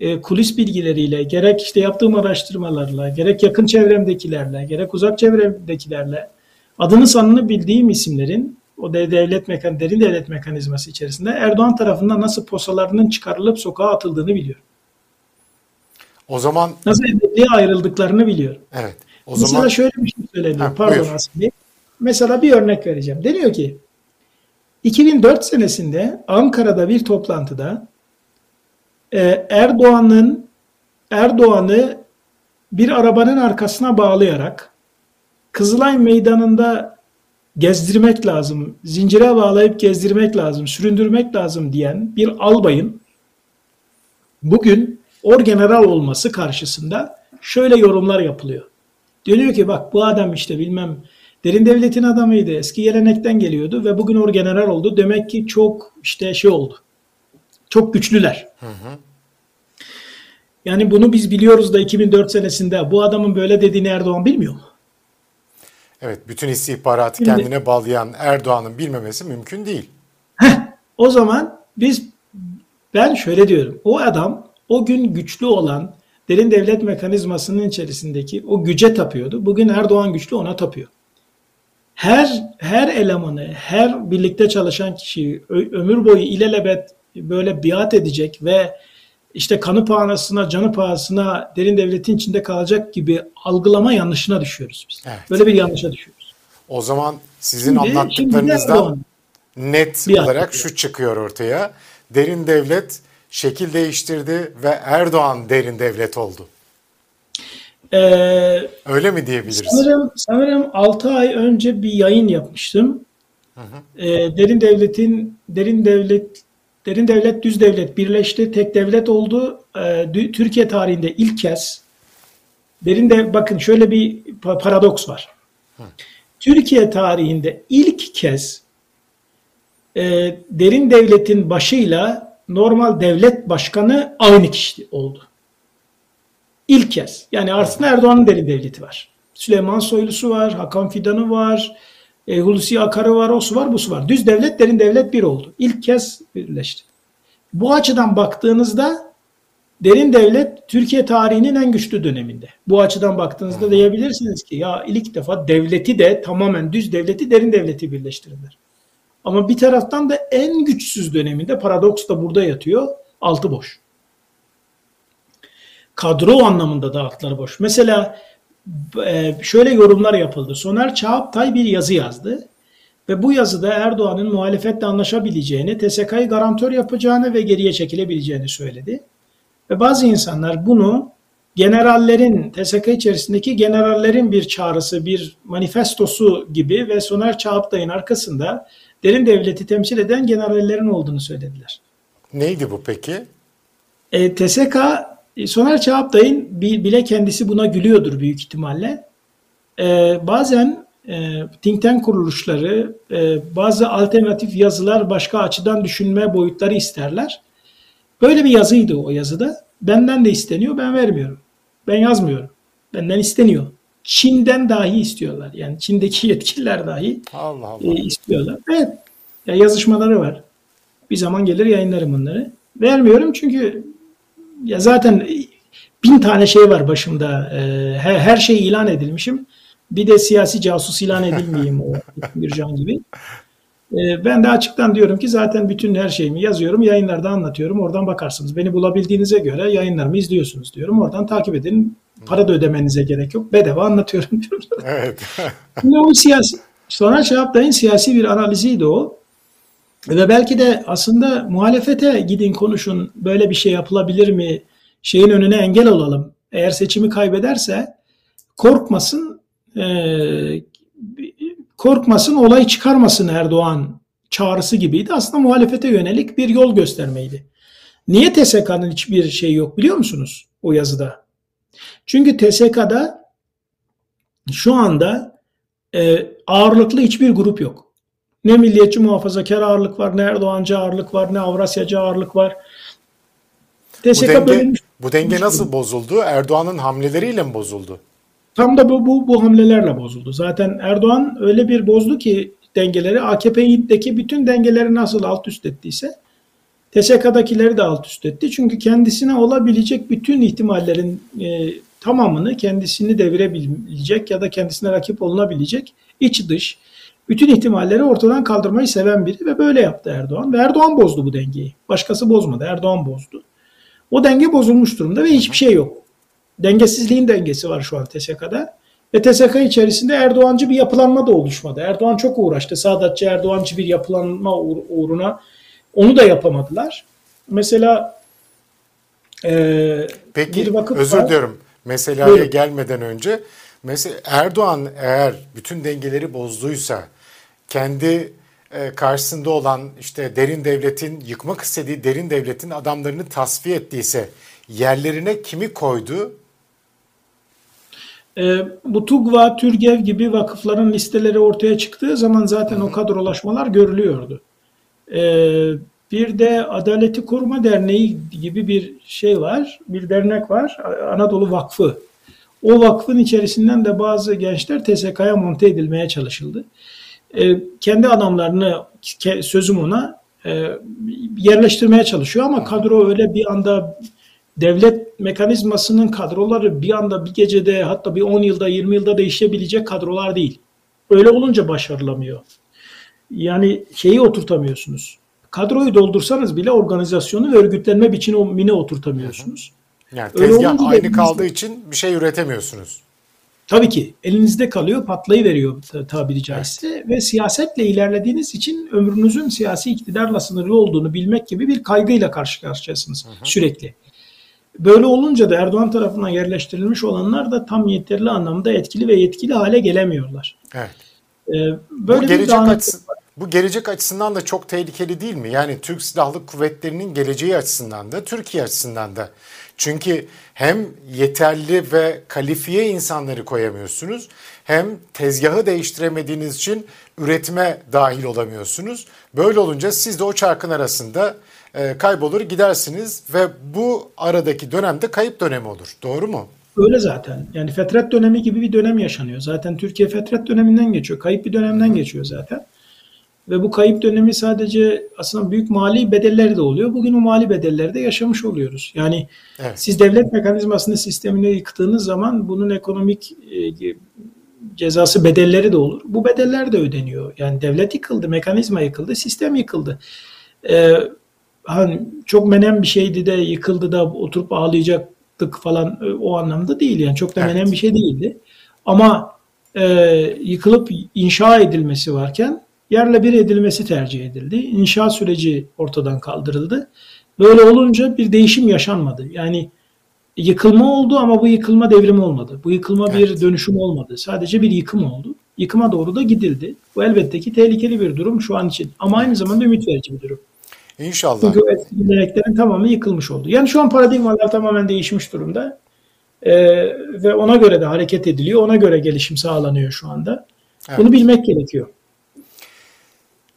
e, kulis bilgileriyle, gerek işte yaptığım araştırmalarla, gerek yakın çevremdekilerle, gerek uzak çevremdekilerle adını sanını bildiğim isimlerin o devlet mekan derin devlet mekanizması içerisinde Erdoğan tarafından nasıl posalarının çıkarılıp sokağa atıldığını biliyorum. O zaman nasıl ebediye ayrıldıklarını biliyorum. Evet. O Mesela zaman şöyle bir şey söyleniyor. Pardon Asim Mesela bir örnek vereceğim. Deniyor ki 2004 senesinde Ankara'da bir toplantıda e, Erdoğan'ın Erdoğan'ı bir arabanın arkasına bağlayarak Kızılay Meydanı'nda gezdirmek lazım, zincire bağlayıp gezdirmek lazım, süründürmek lazım diyen bir albayın bugün orgeneral olması karşısında şöyle yorumlar yapılıyor. Dönüyor ki bak bu adam işte bilmem derin devletin adamıydı. Eski gelenekten geliyordu ve bugün orgeneral oldu. Demek ki çok işte şey oldu. Çok güçlüler. Hı hı. Yani bunu biz biliyoruz da 2004 senesinde bu adamın böyle dediğini Erdoğan bilmiyor mu? Evet, bütün istihbaratı Şimdi, kendine bağlayan Erdoğan'ın bilmemesi mümkün değil. Heh, o zaman biz ben şöyle diyorum. O adam o gün güçlü olan derin devlet mekanizmasının içerisindeki o güce tapıyordu. Bugün Erdoğan güçlü ona tapıyor. Her her elemanı, her birlikte çalışan kişiyi ömür boyu ilelebet böyle biat edecek ve işte kanı pahasına, canı pahasına derin devletin içinde kalacak gibi algılama yanlışına düşüyoruz biz. Evet. Böyle bir yanlışa düşüyoruz. O zaman sizin şimdi, anlattıklarınızdan şimdi net bir olarak şu çıkıyor ortaya. Derin devlet şekil değiştirdi ve Erdoğan derin devlet oldu. Ee, Öyle mi diyebiliriz? Sanırım, sanırım 6 ay önce bir yayın yapmıştım. Hı hı. Ee, derin devletin derin devlet derin devlet düz devlet birleşti, tek devlet oldu. Ee, Türkiye tarihinde ilk kez derin de bakın şöyle bir paradoks var. Hı. Türkiye tarihinde ilk kez e, derin devletin başıyla normal devlet başkanı aynı kişi oldu. İlk kez. Yani aslında Erdoğan'ın derin devleti var. Süleyman Soylusu var, Hakan Fidan'ı var, e, Hulusi Akar'ı var, osu var, busu var. Düz devlet, derin devlet bir oldu. İlk kez birleşti. Bu açıdan baktığınızda derin devlet Türkiye tarihinin en güçlü döneminde. Bu açıdan baktığınızda diyebilirsiniz ki ya ilk defa devleti de tamamen düz devleti derin devleti birleştirdiler. Ama bir taraftan da en güçsüz döneminde paradoks da burada yatıyor. Altı boş. Kadro anlamında da altları boş. Mesela şöyle yorumlar yapıldı. Soner Çağaptay bir yazı yazdı. Ve bu yazıda Erdoğan'ın muhalefetle anlaşabileceğini, TSK'yı garantör yapacağını ve geriye çekilebileceğini söyledi. Ve bazı insanlar bunu generallerin, TSK içerisindeki generallerin bir çağrısı, bir manifestosu gibi ve Soner Çağaptay'ın arkasında derin devleti temsil eden generallerin olduğunu söylediler. Neydi bu peki? E, TSK, e, Soner Çağaptay'ın bile kendisi buna gülüyordur büyük ihtimalle. E, bazen e, think tank kuruluşları e, bazı alternatif yazılar başka açıdan düşünme boyutları isterler. Böyle bir yazıydı o yazıda. Benden de isteniyor, ben vermiyorum. Ben yazmıyorum. Benden isteniyor. Çin'den dahi istiyorlar. Yani Çin'deki yetkililer dahi Allah Allah. E, istiyorlar. Evet. Ya yazışmaları var. Bir zaman gelir yayınlarım bunları. Vermiyorum çünkü ya zaten bin tane şey var başımda. E, her, her şey ilan edilmişim. Bir de siyasi casus ilan edilmeyeyim o Gürcan gibi. E, ben de açıktan diyorum ki zaten bütün her şeyimi yazıyorum, yayınlarda anlatıyorum. Oradan bakarsınız. Beni bulabildiğinize göre yayınlarımı izliyorsunuz diyorum. Oradan takip edin. Para da ödemenize gerek yok. Bedava anlatıyorum diyorum. Evet. Şimdi o siyasi, sonra Şahaptay'ın siyasi bir analiziydi o. Ve belki de aslında muhalefete gidin konuşun böyle bir şey yapılabilir mi? Şeyin önüne engel olalım. Eğer seçimi kaybederse korkmasın e, korkmasın olay çıkarmasın Erdoğan çağrısı gibiydi. Aslında muhalefete yönelik bir yol göstermeydi. Niye TSK'nın hiçbir şey yok biliyor musunuz o yazıda? Çünkü TSK'da şu anda e, ağırlıklı hiçbir grup yok. Ne milliyetçi muhafazakar ağırlık var, ne Erdoğancı ağırlık var, ne Avrasyacı ağırlık var. TSK bu denge, bölünmüş. Bu denge nasıl bozuldu? Erdoğan'ın hamleleriyle mi bozuldu? Tam da bu, bu, bu hamlelerle bozuldu. Zaten Erdoğan öyle bir bozdu ki dengeleri AKP'deki bütün dengeleri nasıl alt üst ettiyse TSK'dakileri de alt üst etti. Çünkü kendisine olabilecek bütün ihtimallerin e, tamamını kendisini devirebilecek ya da kendisine rakip olunabilecek iç dış bütün ihtimalleri ortadan kaldırmayı seven biri ve böyle yaptı Erdoğan. Ve Erdoğan bozdu bu dengeyi. Başkası bozmadı. Erdoğan bozdu. O denge bozulmuş durumda ve hiçbir şey yok. Dengesizliğin dengesi var şu an TSK'da. Ve TSK içerisinde Erdoğancı bir yapılanma da oluşmadı. Erdoğan çok uğraştı. Sadatçı Erdoğancı bir yapılanma uğruna onu da yapamadılar. Mesela e, Peki bir vakıf özür var. diliyorum. Meseleye Buyurun. gelmeden önce mesela Erdoğan eğer bütün dengeleri bozduysa kendi e, karşısında olan işte derin devletin yıkmak istediği derin devletin adamlarını tasfiye ettiyse yerlerine kimi koydu? E, bu TUGVA, TÜRGEV gibi vakıfların listeleri ortaya çıktığı zaman zaten Hı-hı. o kadrolaşmalar görülüyordu. E, bir de Adaleti Koruma Derneği gibi bir şey var, bir dernek var, Anadolu Vakfı. O vakfın içerisinden de bazı gençler TSK'ya monte edilmeye çalışıldı. E, kendi adamlarını, sözüm ona, e, yerleştirmeye çalışıyor ama kadro öyle bir anda devlet mekanizmasının kadroları bir anda bir gecede hatta bir 10 yılda 20 yılda değişebilecek kadrolar değil. Öyle olunca başarılamıyor. Yani şeyi oturtamıyorsunuz. Kadroyu doldursanız bile organizasyonu ve örgütlenme biçimini oturtamıyorsunuz. Yani tezgah aynı kaldığı için bir şey üretemiyorsunuz. Tabii ki elinizde kalıyor, patlayıveriyor tabiri caizse evet. ve siyasetle ilerlediğiniz için ömrünüzün siyasi iktidarla sınırlı olduğunu bilmek gibi bir kaygıyla karşı karşıyasınız hı hı. sürekli. Böyle olunca da Erdoğan tarafından yerleştirilmiş olanlar da tam yeterli anlamda etkili ve yetkili hale gelemiyorlar. Evet. Ee, böyle bu gelecek açısı, bu gelecek açısından da çok tehlikeli değil mi? Yani Türk Silahlı Kuvvetleri'nin geleceği açısından da Türkiye açısından da. Çünkü hem yeterli ve kalifiye insanları koyamıyorsunuz hem tezgahı değiştiremediğiniz için üretime dahil olamıyorsunuz. Böyle olunca siz de o çarkın arasında e, kaybolur gidersiniz ve bu aradaki dönemde kayıp dönemi olur. Doğru mu? Öyle zaten. Yani fetret dönemi gibi bir dönem yaşanıyor. Zaten Türkiye fetret döneminden geçiyor. Kayıp bir dönemden geçiyor zaten. Ve bu kayıp dönemi sadece aslında büyük mali bedelleri de oluyor. Bugün o mali bedelleri de yaşamış oluyoruz. Yani evet. siz devlet mekanizmasını sistemini yıktığınız zaman bunun ekonomik e, cezası bedelleri de olur. Bu bedeller de ödeniyor. Yani devlet yıkıldı, mekanizma yıkıldı, sistem yıkıldı. Ee, hani çok menem bir şeydi de yıkıldı da oturup ağlayacaktık falan e, o anlamda değil. Yani çok da evet. menem bir şey değildi. Ama e, yıkılıp inşa edilmesi varken yerle bir edilmesi tercih edildi. İnşa süreci ortadan kaldırıldı. Böyle olunca bir değişim yaşanmadı. Yani yıkılma oldu ama bu yıkılma devrim olmadı. Bu yıkılma evet. bir dönüşüm olmadı. Sadece bir yıkım oldu. Yıkıma doğru da gidildi. Bu elbette ki tehlikeli bir durum şu an için. Ama aynı zamanda ümit verici bir durum. İnşallah. Çünkü geleneklerin tamamı yıkılmış oldu. Yani şu an paradigmalar tamamen değişmiş durumda. Ee, ve ona göre de hareket ediliyor. Ona göre gelişim sağlanıyor şu anda. Evet. Bunu bilmek gerekiyor.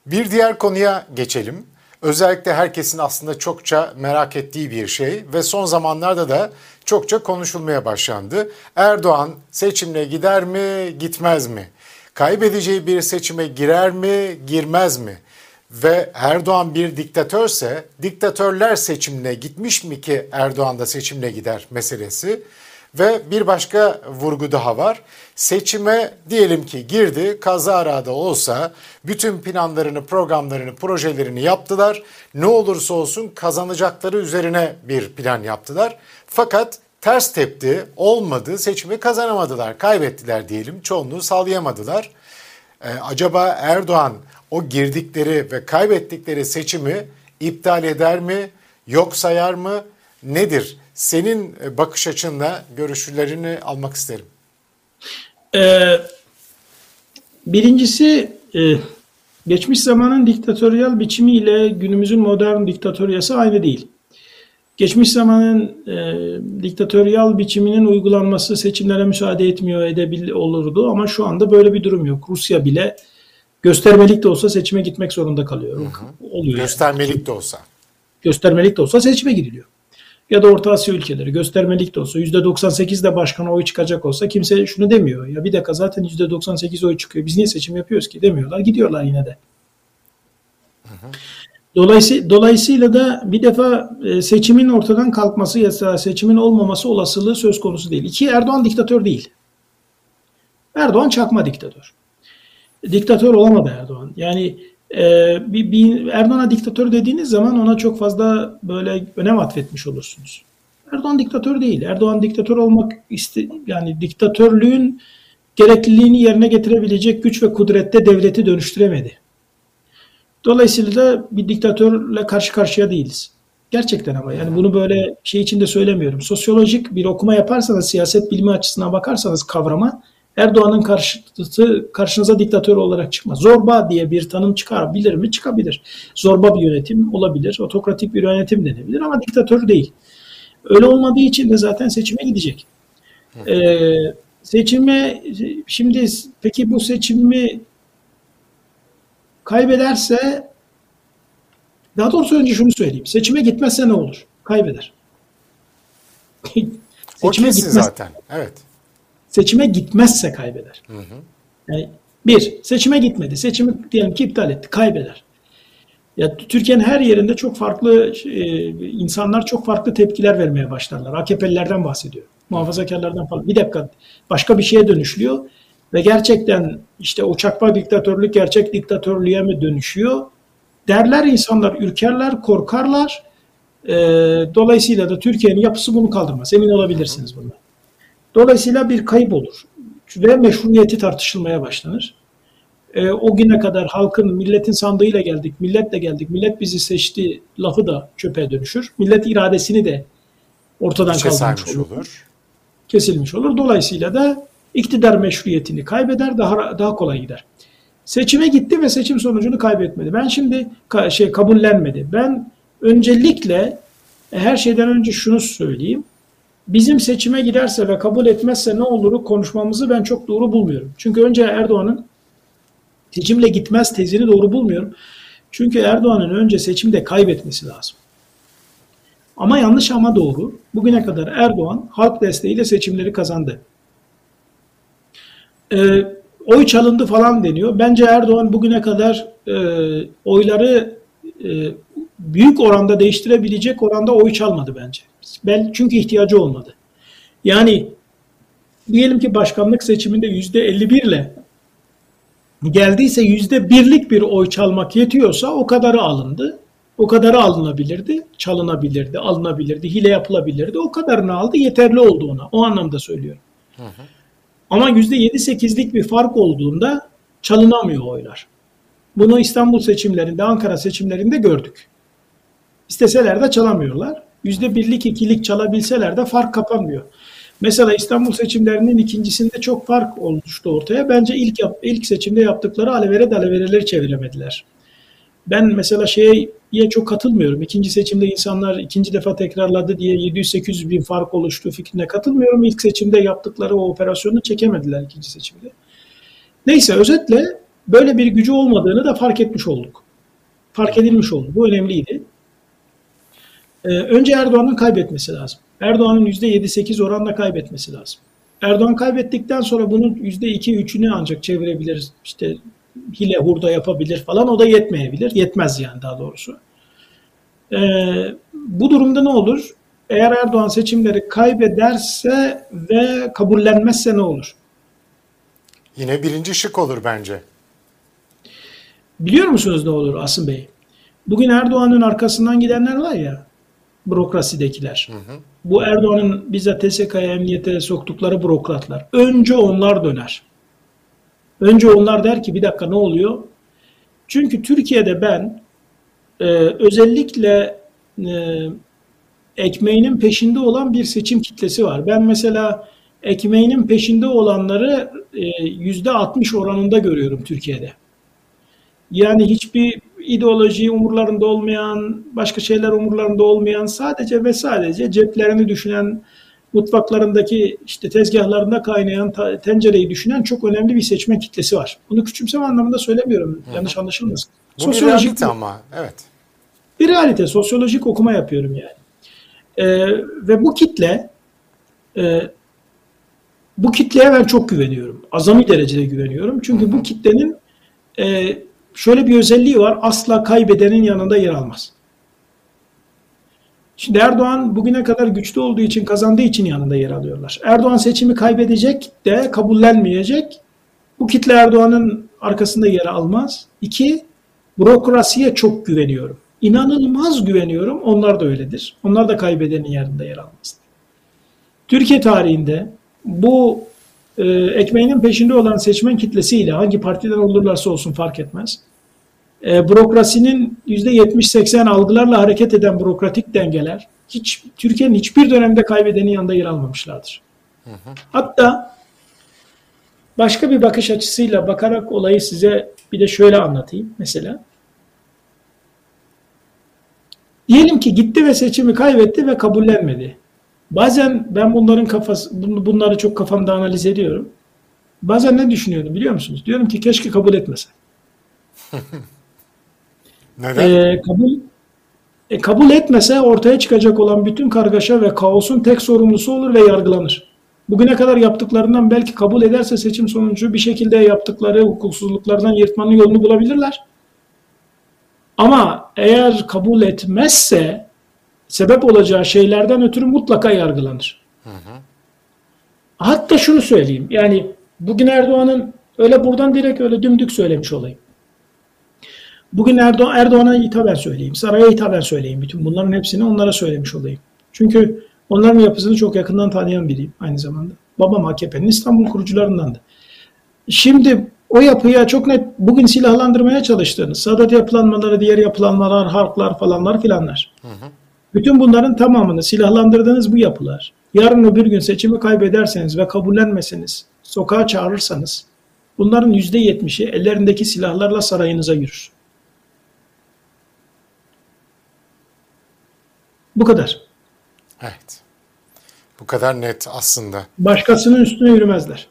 Bir diğer konuya geçelim. Özellikle herkesin aslında çokça merak ettiği bir şey ve son zamanlarda da çokça konuşulmaya başlandı. Erdoğan seçimle gider mi, gitmez mi? Kaybedeceği bir seçime girer mi, girmez mi? Ve Erdoğan bir diktatörse diktatörler seçimle gitmiş mi ki Erdoğan da seçimle gider meselesi. Ve bir başka vurgu daha var. Seçime diyelim ki girdi, kazara olsa bütün planlarını, programlarını, projelerini yaptılar. Ne olursa olsun kazanacakları üzerine bir plan yaptılar. Fakat ters tepti, olmadı, seçimi kazanamadılar, kaybettiler diyelim, çoğunluğu sağlayamadılar. Ee, acaba Erdoğan o girdikleri ve kaybettikleri seçimi iptal eder mi, yok sayar mı, nedir? Senin e, bakış açınla görüşlerini almak isterim. Ee, birincisi e, geçmiş zamanın diktatöryal biçimi ile günümüzün modern diktatöryası aynı değil. Geçmiş zamanın e, diktatöryal biçiminin uygulanması seçimlere müsaade etmiyor edebil olurdu ama şu anda böyle bir durum yok. Rusya bile göstermelik de olsa seçime gitmek zorunda kalıyor. Hı hı. Oluyor göstermelik yani. de olsa. Göstermelik de olsa seçime giriliyor ya da Orta Asya ülkeleri göstermelik de olsa %98 de başkana oy çıkacak olsa kimse şunu demiyor. Ya bir dakika zaten %98 oy çıkıyor. Biz niye seçim yapıyoruz ki demiyorlar. Gidiyorlar yine de. Dolayısıyla, dolayısıyla da bir defa e, seçimin ortadan kalkması ya da seçimin olmaması olasılığı söz konusu değil. İki, Erdoğan diktatör değil. Erdoğan çakma diktatör. Diktatör olamadı Erdoğan. Yani ee, bir, bir Erdoğan'a diktatör dediğiniz zaman ona çok fazla böyle önem atfetmiş olursunuz. Erdoğan diktatör değil. Erdoğan diktatör olmak iste, yani diktatörlüğün gerekliliğini yerine getirebilecek güç ve kudrette devleti dönüştüremedi. Dolayısıyla da bir diktatörle karşı karşıya değiliz. Gerçekten ama yani bunu böyle şey içinde söylemiyorum. Sosyolojik bir okuma yaparsanız, siyaset bilimi açısından bakarsanız kavrama Erdoğan'ın karşıtı, karşınıza diktatör olarak çıkmaz. Zorba diye bir tanım çıkabilir mi? Çıkabilir. Zorba bir yönetim olabilir. Otokratik bir yönetim denebilir ama diktatör değil. Öyle olmadığı için de zaten seçime gidecek. Ee, seçime şimdi peki bu seçimi kaybederse daha doğrusu önce şunu söyleyeyim. Seçime gitmezse ne olur? Kaybeder. seçime gitmez. zaten. Evet seçime gitmezse kaybeder. Hı hı. Yani bir, seçime gitmedi. Seçimi diyelim ki iptal etti. Kaybeder. Ya Türkiye'nin her yerinde çok farklı e, insanlar çok farklı tepkiler vermeye başlarlar. AKP'lilerden bahsediyor. Muhafazakarlardan falan. Bir dakika başka bir şeye dönüşülüyor ve gerçekten işte o çakma diktatörlük gerçek diktatörlüğe mi dönüşüyor? Derler insanlar, ürkerler, korkarlar. E, dolayısıyla da Türkiye'nin yapısı bunu kaldırmaz. Emin olabilirsiniz bundan. Dolayısıyla bir kayıp olur ve meşruiyeti tartışılmaya başlanır. E, o güne kadar halkın, milletin sandığıyla geldik, milletle geldik, millet bizi seçti lafı da çöpe dönüşür. Millet iradesini de ortadan İçe kaldırmış olur. olur. Kesilmiş olur. Dolayısıyla da iktidar meşruiyetini kaybeder, daha daha kolay gider. Seçime gitti ve seçim sonucunu kaybetmedi. Ben şimdi ka- şey kabullenmedi. Ben öncelikle e, her şeyden önce şunu söyleyeyim. Bizim seçime giderse ve kabul etmezse ne oluru konuşmamızı ben çok doğru bulmuyorum. Çünkü önce Erdoğan'ın seçimle gitmez tezini doğru bulmuyorum. Çünkü Erdoğan'ın önce seçimde kaybetmesi lazım. Ama yanlış ama doğru. Bugüne kadar Erdoğan halk desteğiyle seçimleri kazandı. Ee, oy çalındı falan deniyor. Bence Erdoğan bugüne kadar e, oyları e, büyük oranda değiştirebilecek oranda oy çalmadı bence. Ben çünkü ihtiyacı olmadı. Yani diyelim ki başkanlık seçiminde yüzde 51 ile geldiyse yüzde birlik bir oy çalmak yetiyorsa o kadarı alındı. O kadarı alınabilirdi, çalınabilirdi, alınabilirdi, hile yapılabilirdi. O kadarını aldı, yeterli oldu ona. O anlamda söylüyorum. Hı hı. Ama %7-8'lik bir fark olduğunda çalınamıyor oylar. Bunu İstanbul seçimlerinde, Ankara seçimlerinde gördük. İsteseler de çalamıyorlar. %1'lik, 2'lik çalabilseler de fark kapanmıyor. Mesela İstanbul seçimlerinin ikincisinde çok fark oluştu ortaya. Bence ilk yap, ilk seçimde yaptıkları alevere de alevereleri çeviremediler. Ben mesela şeye çok katılmıyorum. İkinci seçimde insanlar ikinci defa tekrarladı diye 700-800 bin fark oluştu fikrine katılmıyorum. İlk seçimde yaptıkları o operasyonu çekemediler ikinci seçimde. Neyse özetle böyle bir gücü olmadığını da fark etmiş olduk. Fark edilmiş oldu. Bu önemliydi. Ee, önce Erdoğan'ın kaybetmesi lazım. Erdoğan'ın %7-8 oranla kaybetmesi lazım. Erdoğan kaybettikten sonra bunun %2-3'ünü ancak çevirebilir. İşte hile hurda yapabilir falan o da yetmeyebilir. Yetmez yani daha doğrusu. Ee, bu durumda ne olur? Eğer Erdoğan seçimleri kaybederse ve kabullenmezse ne olur? Yine birinci şık olur bence. Biliyor musunuz ne olur Asım Bey? Bugün Erdoğan'ın arkasından gidenler var ya, bürokrasidekiler. Hı hı. Bu Erdoğan'ın bize TSK'ya, emniyete soktukları bürokratlar. Önce onlar döner. Önce onlar der ki bir dakika ne oluyor? Çünkü Türkiye'de ben e, özellikle e, ekmeğinin peşinde olan bir seçim kitlesi var. Ben mesela ekmeğinin peşinde olanları e, yüzde 60 oranında görüyorum Türkiye'de. Yani hiçbir ideoloji umurlarında olmayan, başka şeyler umurlarında olmayan, sadece ve sadece ceplerini düşünen, mutfaklarındaki işte tezgahlarında kaynayan tencereyi düşünen çok önemli bir seçmen kitlesi var. Bunu küçümseme anlamında söylemiyorum. Hı. Yanlış anlaşılmasın. Bu sosyolojik bir realite ama evet. Bir realite. Sosyolojik okuma yapıyorum yani. Ee, ve bu kitle e, bu kitleye ben çok güveniyorum. Azami derecede güveniyorum. Çünkü bu kitlenin e, şöyle bir özelliği var. Asla kaybedenin yanında yer almaz. Şimdi Erdoğan bugüne kadar güçlü olduğu için kazandığı için yanında yer alıyorlar. Erdoğan seçimi kaybedecek de kabullenmeyecek. Bu kitle Erdoğan'ın arkasında yer almaz. İki, bürokrasiye çok güveniyorum. İnanılmaz güveniyorum. Onlar da öyledir. Onlar da kaybedenin yerinde yer almaz. Türkiye tarihinde bu e, ekmeğinin peşinde olan seçmen kitlesiyle hangi partiden olurlarsa olsun fark etmez e, bürokrasinin %70-80 algılarla hareket eden bürokratik dengeler hiç Türkiye'nin hiçbir dönemde kaybedenin yanında yer almamışlardır. Hı hı. Hatta başka bir bakış açısıyla bakarak olayı size bir de şöyle anlatayım mesela. Diyelim ki gitti ve seçimi kaybetti ve kabullenmedi. Bazen ben bunların kafası bunları çok kafamda analiz ediyorum. Bazen ne düşünüyorum biliyor musunuz? Diyorum ki keşke kabul etmese. Neden? E, kabul e, kabul etmese ortaya çıkacak olan bütün kargaşa ve kaosun tek sorumlusu olur ve yargılanır. Bugüne kadar yaptıklarından belki kabul ederse seçim sonucu bir şekilde yaptıkları hukuksuzluklardan yırtmanın yolunu bulabilirler. Ama eğer kabul etmezse sebep olacağı şeylerden ötürü mutlaka yargılanır. Hı hı. Hatta şunu söyleyeyim. Yani bugün Erdoğan'ın öyle buradan direkt öyle dümdük söylemiş olayım. Bugün Erdoğan, Erdoğan'a hitaben söyleyeyim. Saray'a hitaben söyleyeyim. Bütün bunların hepsini onlara söylemiş olayım. Çünkü onların yapısını çok yakından tanıyan biriyim aynı zamanda. Babam AKP'nin İstanbul kurucularındandı. Şimdi o yapıya çok net bugün silahlandırmaya çalıştığınız Sadat yapılanmaları, diğer yapılanmalar, harplar falanlar filanlar. Hı hı. Bütün bunların tamamını silahlandırdığınız bu yapılar. Yarın öbür gün seçimi kaybederseniz ve kabullenmeseniz, sokağa çağırırsanız bunların yüzde yetmişi ellerindeki silahlarla sarayınıza yürür. Bu kadar. Evet. Bu kadar net aslında. Başkasının üstüne yürümezler.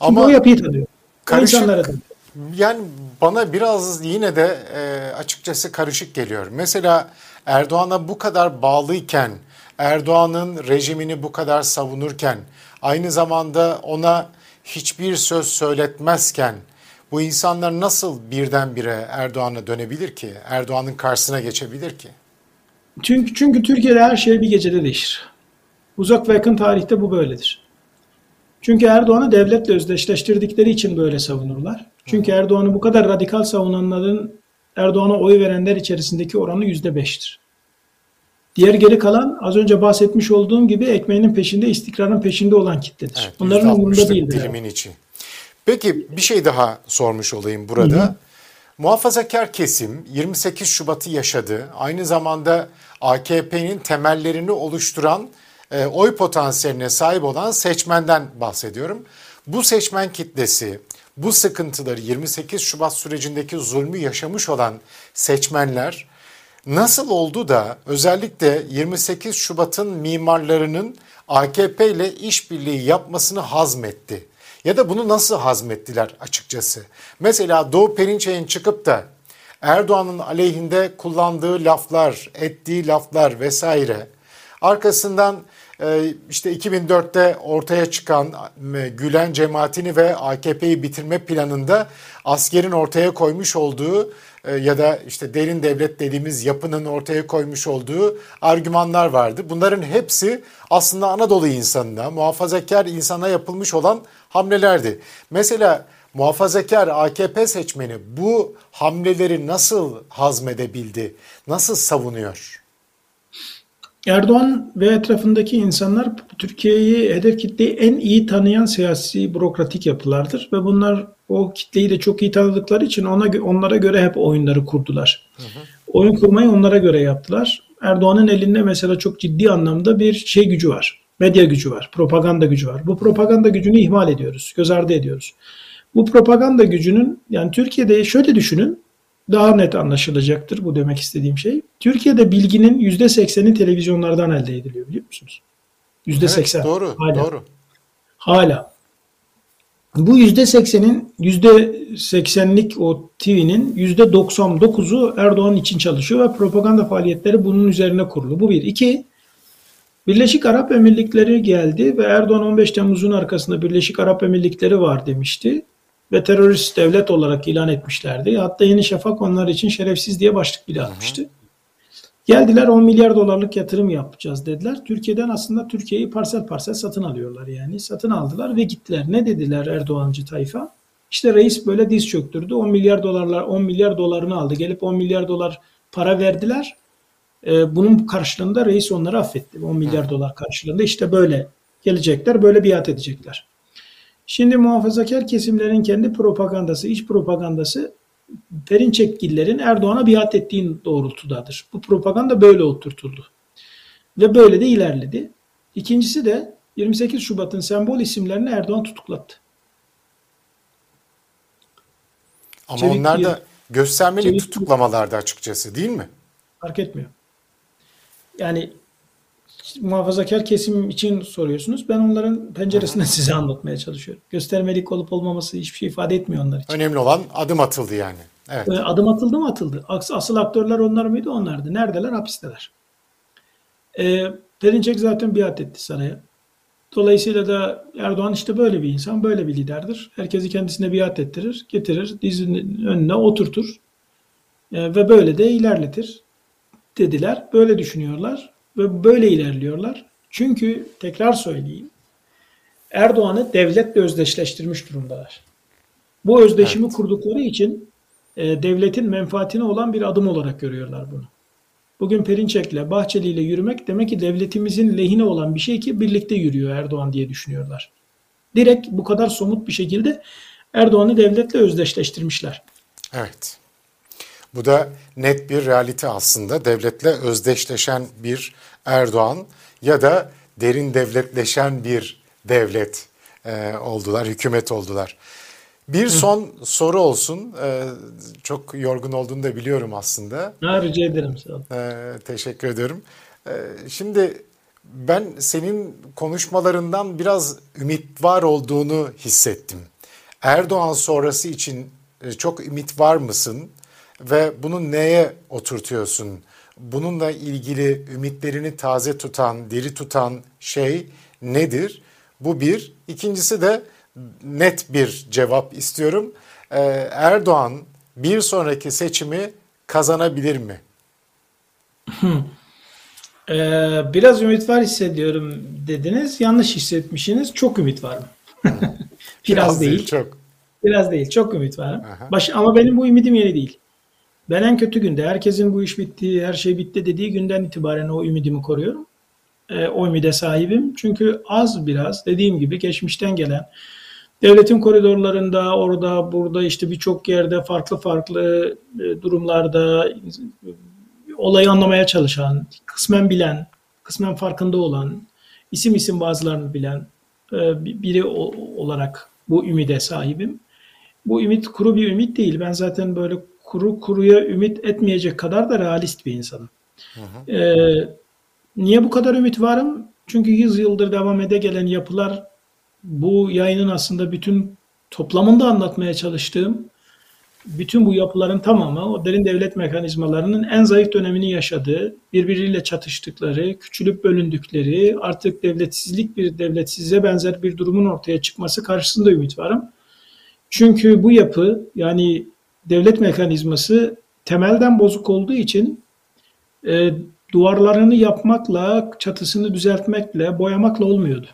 Ama o yapıyı tanıyor. Karışık, yani bana biraz yine de e, açıkçası karışık geliyor. Mesela Erdoğan'a bu kadar bağlıyken, Erdoğan'ın rejimini bu kadar savunurken, aynı zamanda ona hiçbir söz söyletmezken bu insanlar nasıl birdenbire Erdoğan'a dönebilir ki? Erdoğan'ın karşısına geçebilir ki? Çünkü, çünkü Türkiye'de her şey bir gecede değişir. Uzak ve yakın tarihte bu böyledir. Çünkü Erdoğan'ı devletle özdeşleştirdikleri için böyle savunurlar. Çünkü Erdoğan'ı bu kadar radikal savunanların Erdoğan'a oy verenler içerisindeki oranı yüzde beştir. Diğer geri kalan az önce bahsetmiş olduğum gibi ekmeğinin peşinde, istikrarın peşinde olan kitledir. Evet, Bunların umurunda değildir. Dilimin içi. Peki bir şey daha sormuş olayım burada. Hı hı. Muhafazakar kesim 28 Şubat'ı yaşadı. Aynı zamanda AKP'nin temellerini oluşturan e, oy potansiyeline sahip olan seçmenden bahsediyorum. Bu seçmen kitlesi bu sıkıntıları 28 Şubat sürecindeki zulmü yaşamış olan seçmenler nasıl oldu da özellikle 28 Şubat'ın mimarlarının AKP ile işbirliği yapmasını hazmetti? Ya da bunu nasıl hazmettiler açıkçası? Mesela Doğu Perinçek'in çıkıp da Erdoğan'ın aleyhinde kullandığı laflar, ettiği laflar vesaire arkasından işte 2004'te ortaya çıkan e, Gülen cemaatini ve AKP'yi bitirme planında askerin ortaya koymuş olduğu e, ya da işte derin devlet dediğimiz yapının ortaya koymuş olduğu argümanlar vardı. Bunların hepsi aslında Anadolu insanına, muhafazakar insana yapılmış olan hamlelerdi. Mesela muhafazakar AKP seçmeni bu hamleleri nasıl hazmedebildi, nasıl savunuyor? Erdoğan ve etrafındaki insanlar Türkiye'yi hedef kitleyi en iyi tanıyan siyasi bürokratik yapılardır ve bunlar o kitleyi de çok iyi tanıdıkları için ona onlara göre hep oyunları kurdular. Hı hı. Oyun kurmayı onlara göre yaptılar. Erdoğan'ın elinde mesela çok ciddi anlamda bir şey gücü var. Medya gücü var, propaganda gücü var. Bu propaganda gücünü ihmal ediyoruz, göz ardı ediyoruz. Bu propaganda gücünün yani Türkiye'de şöyle düşünün daha net anlaşılacaktır bu demek istediğim şey. Türkiye'de bilginin %80'i televizyonlardan elde ediliyor biliyor musunuz? %80. Evet, doğru, Hala. doğru. Hala. Bu %80'in %80'lik o TV'nin %99'u Erdoğan için çalışıyor ve propaganda faaliyetleri bunun üzerine kurulu. Bu bir. İki, Birleşik Arap Emirlikleri geldi ve Erdoğan 15 Temmuz'un arkasında Birleşik Arap Emirlikleri var demişti ve terörist devlet olarak ilan etmişlerdi. Hatta Yeni Şafak onlar için şerefsiz diye başlık bile atmıştı. Geldiler 10 milyar dolarlık yatırım yapacağız dediler. Türkiye'den aslında Türkiye'yi parsel parsel satın alıyorlar yani. Satın aldılar ve gittiler. Ne dediler Erdoğancı tayfa? İşte reis böyle diz çöktürdü. 10 milyar dolarlar 10 milyar dolarını aldı. Gelip 10 milyar dolar para verdiler. Ee, bunun karşılığında reis onları affetti. 10 milyar dolar karşılığında işte böyle gelecekler, böyle biat edecekler. Şimdi muhafazakar kesimlerin kendi propagandası, iç propagandası Perinçekgillerin Erdoğan'a biat ettiğin doğrultudadır. Bu propaganda böyle oturtuldu. Ve böyle de ilerledi. İkincisi de 28 Şubat'ın sembol isimlerini Erdoğan tutuklattı. Ama Çevik onlar da göstermeli Çevik tutuklamalardı açıkçası değil mi? Fark etmiyor. Yani muhafazakar kesim için soruyorsunuz. Ben onların penceresinden size anlatmaya çalışıyorum. Göstermelik olup olmaması hiçbir şey ifade etmiyor onlar için. Önemli olan adım atıldı yani. Evet. Ee, adım atıldı mı atıldı. Asıl aktörler onlar mıydı? Onlardı. Neredeler? Hapisteler. Ee, Perinçek zaten biat etti saraya. Dolayısıyla da Erdoğan işte böyle bir insan, böyle bir liderdir. Herkesi kendisine biat ettirir, getirir, dizinin önüne oturtur. E, ve böyle de ilerletir dediler. Böyle düşünüyorlar ve böyle ilerliyorlar. Çünkü tekrar söyleyeyim. Erdoğan'ı devletle özdeşleştirmiş durumdalar. Bu özdeşimi evet. kurdukları için e, devletin menfaatine olan bir adım olarak görüyorlar bunu. Bugün Perinçek'le, Bahçeli ile yürümek demek ki devletimizin lehine olan bir şey ki birlikte yürüyor Erdoğan diye düşünüyorlar. Direkt bu kadar somut bir şekilde Erdoğan'ı devletle özdeşleştirmişler. Evet. Bu da net bir realite aslında. Devletle özdeşleşen bir Erdoğan ya da derin devletleşen bir devlet e, oldular, hükümet oldular. Bir son soru olsun. Ee, çok yorgun olduğunu da biliyorum aslında. Ha, rica ederim. Sağ ol. Ee, teşekkür ederim. Ee, şimdi ben senin konuşmalarından biraz ümit var olduğunu hissettim. Erdoğan sonrası için e, çok ümit var mısın? Ve bunu neye oturtuyorsun? Bununla ilgili ümitlerini taze tutan, diri tutan şey nedir? Bu bir. İkincisi de net bir cevap istiyorum. Ee, Erdoğan bir sonraki seçimi kazanabilir mi? Ee, biraz ümit var hissediyorum dediniz. Yanlış hissetmişsiniz. Çok ümit var. biraz, biraz değil. Çok. Biraz değil. Çok ümit var. Baş, ama benim bu ümidim yeni değil. Ben en kötü günde herkesin bu iş bitti, her şey bitti dediği günden itibaren o ümidimi koruyorum. E, o ümide sahibim. Çünkü az biraz dediğim gibi geçmişten gelen devletin koridorlarında orada burada işte birçok yerde farklı farklı e, durumlarda olayı anlamaya çalışan, kısmen bilen, kısmen farkında olan, isim isim bazılarını bilen e, biri olarak bu ümide sahibim. Bu ümit kuru bir ümit değil. Ben zaten böyle kuru kuruya ümit etmeyecek kadar da realist bir insanım. Hı hı. Ee, niye bu kadar ümit varım? Çünkü 100 yıldır devam ede gelen yapılar bu yayının aslında bütün toplamında anlatmaya çalıştığım bütün bu yapıların tamamı o derin devlet mekanizmalarının en zayıf dönemini yaşadığı, birbiriyle çatıştıkları, küçülüp bölündükleri, artık devletsizlik bir devletsizliğe benzer bir durumun ortaya çıkması karşısında ümit varım. Çünkü bu yapı yani devlet mekanizması temelden bozuk olduğu için e, duvarlarını yapmakla, çatısını düzeltmekle, boyamakla olmuyordu.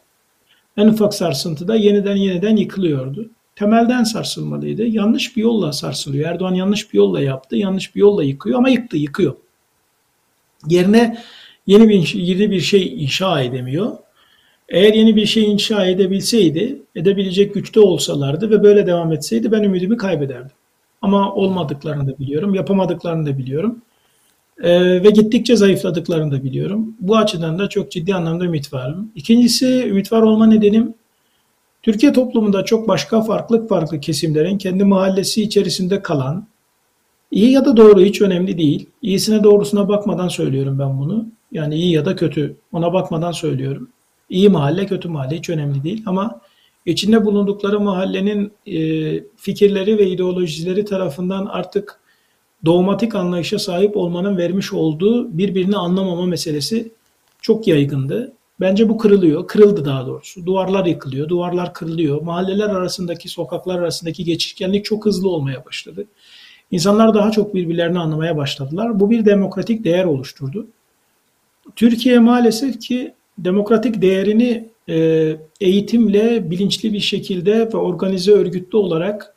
En ufak sarsıntıda yeniden yeniden yıkılıyordu. Temelden sarsılmalıydı. Yanlış bir yolla sarsılıyor. Erdoğan yanlış bir yolla yaptı. Yanlış bir yolla yıkıyor ama yıktı, yıkıyor. Yerine yeni bir, yeni bir şey inşa edemiyor. Eğer yeni bir şey inşa edebilseydi, edebilecek güçte olsalardı ve böyle devam etseydi ben ümidimi kaybederdim. Ama olmadıklarını da biliyorum, yapamadıklarını da biliyorum. Ee, ve gittikçe zayıfladıklarını da biliyorum. Bu açıdan da çok ciddi anlamda ümit varım. İkincisi ümit var olma nedenim Türkiye toplumunda çok başka farklı farklı kesimlerin kendi mahallesi içerisinde kalan, iyi ya da doğru hiç önemli değil. İyisine doğrusuna bakmadan söylüyorum ben bunu. Yani iyi ya da kötü ona bakmadan söylüyorum. İyi mahalle kötü mahalle hiç önemli değil ama içinde bulundukları mahallenin e, fikirleri ve ideolojileri tarafından artık dogmatik anlayışa sahip olmanın vermiş olduğu birbirini anlamama meselesi çok yaygındı. Bence bu kırılıyor. Kırıldı daha doğrusu. Duvarlar yıkılıyor, duvarlar kırılıyor. Mahalleler arasındaki, sokaklar arasındaki geçişkenlik çok hızlı olmaya başladı. İnsanlar daha çok birbirlerini anlamaya başladılar. Bu bir demokratik değer oluşturdu. Türkiye maalesef ki demokratik değerini eğitimle bilinçli bir şekilde ve organize örgütlü olarak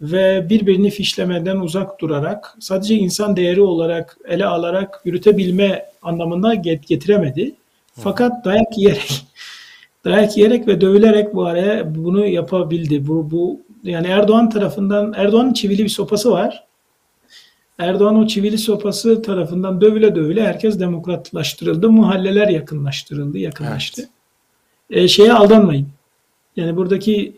ve birbirini fişlemeden uzak durarak sadece insan değeri olarak ele alarak yürütebilme anlamında getiremedi. Fakat dayak yiyerek dayak yiyerek ve dövülerek bu araya bunu yapabildi. Bu, bu yani Erdoğan tarafından Erdoğan'ın çivili bir sopası var. Erdoğan o çivili sopası tarafından dövüle dövüle herkes demokratlaştırıldı. Mahalleler yakınlaştırıldı, yakınlaştı. Evet. E, şeye aldanmayın. Yani buradaki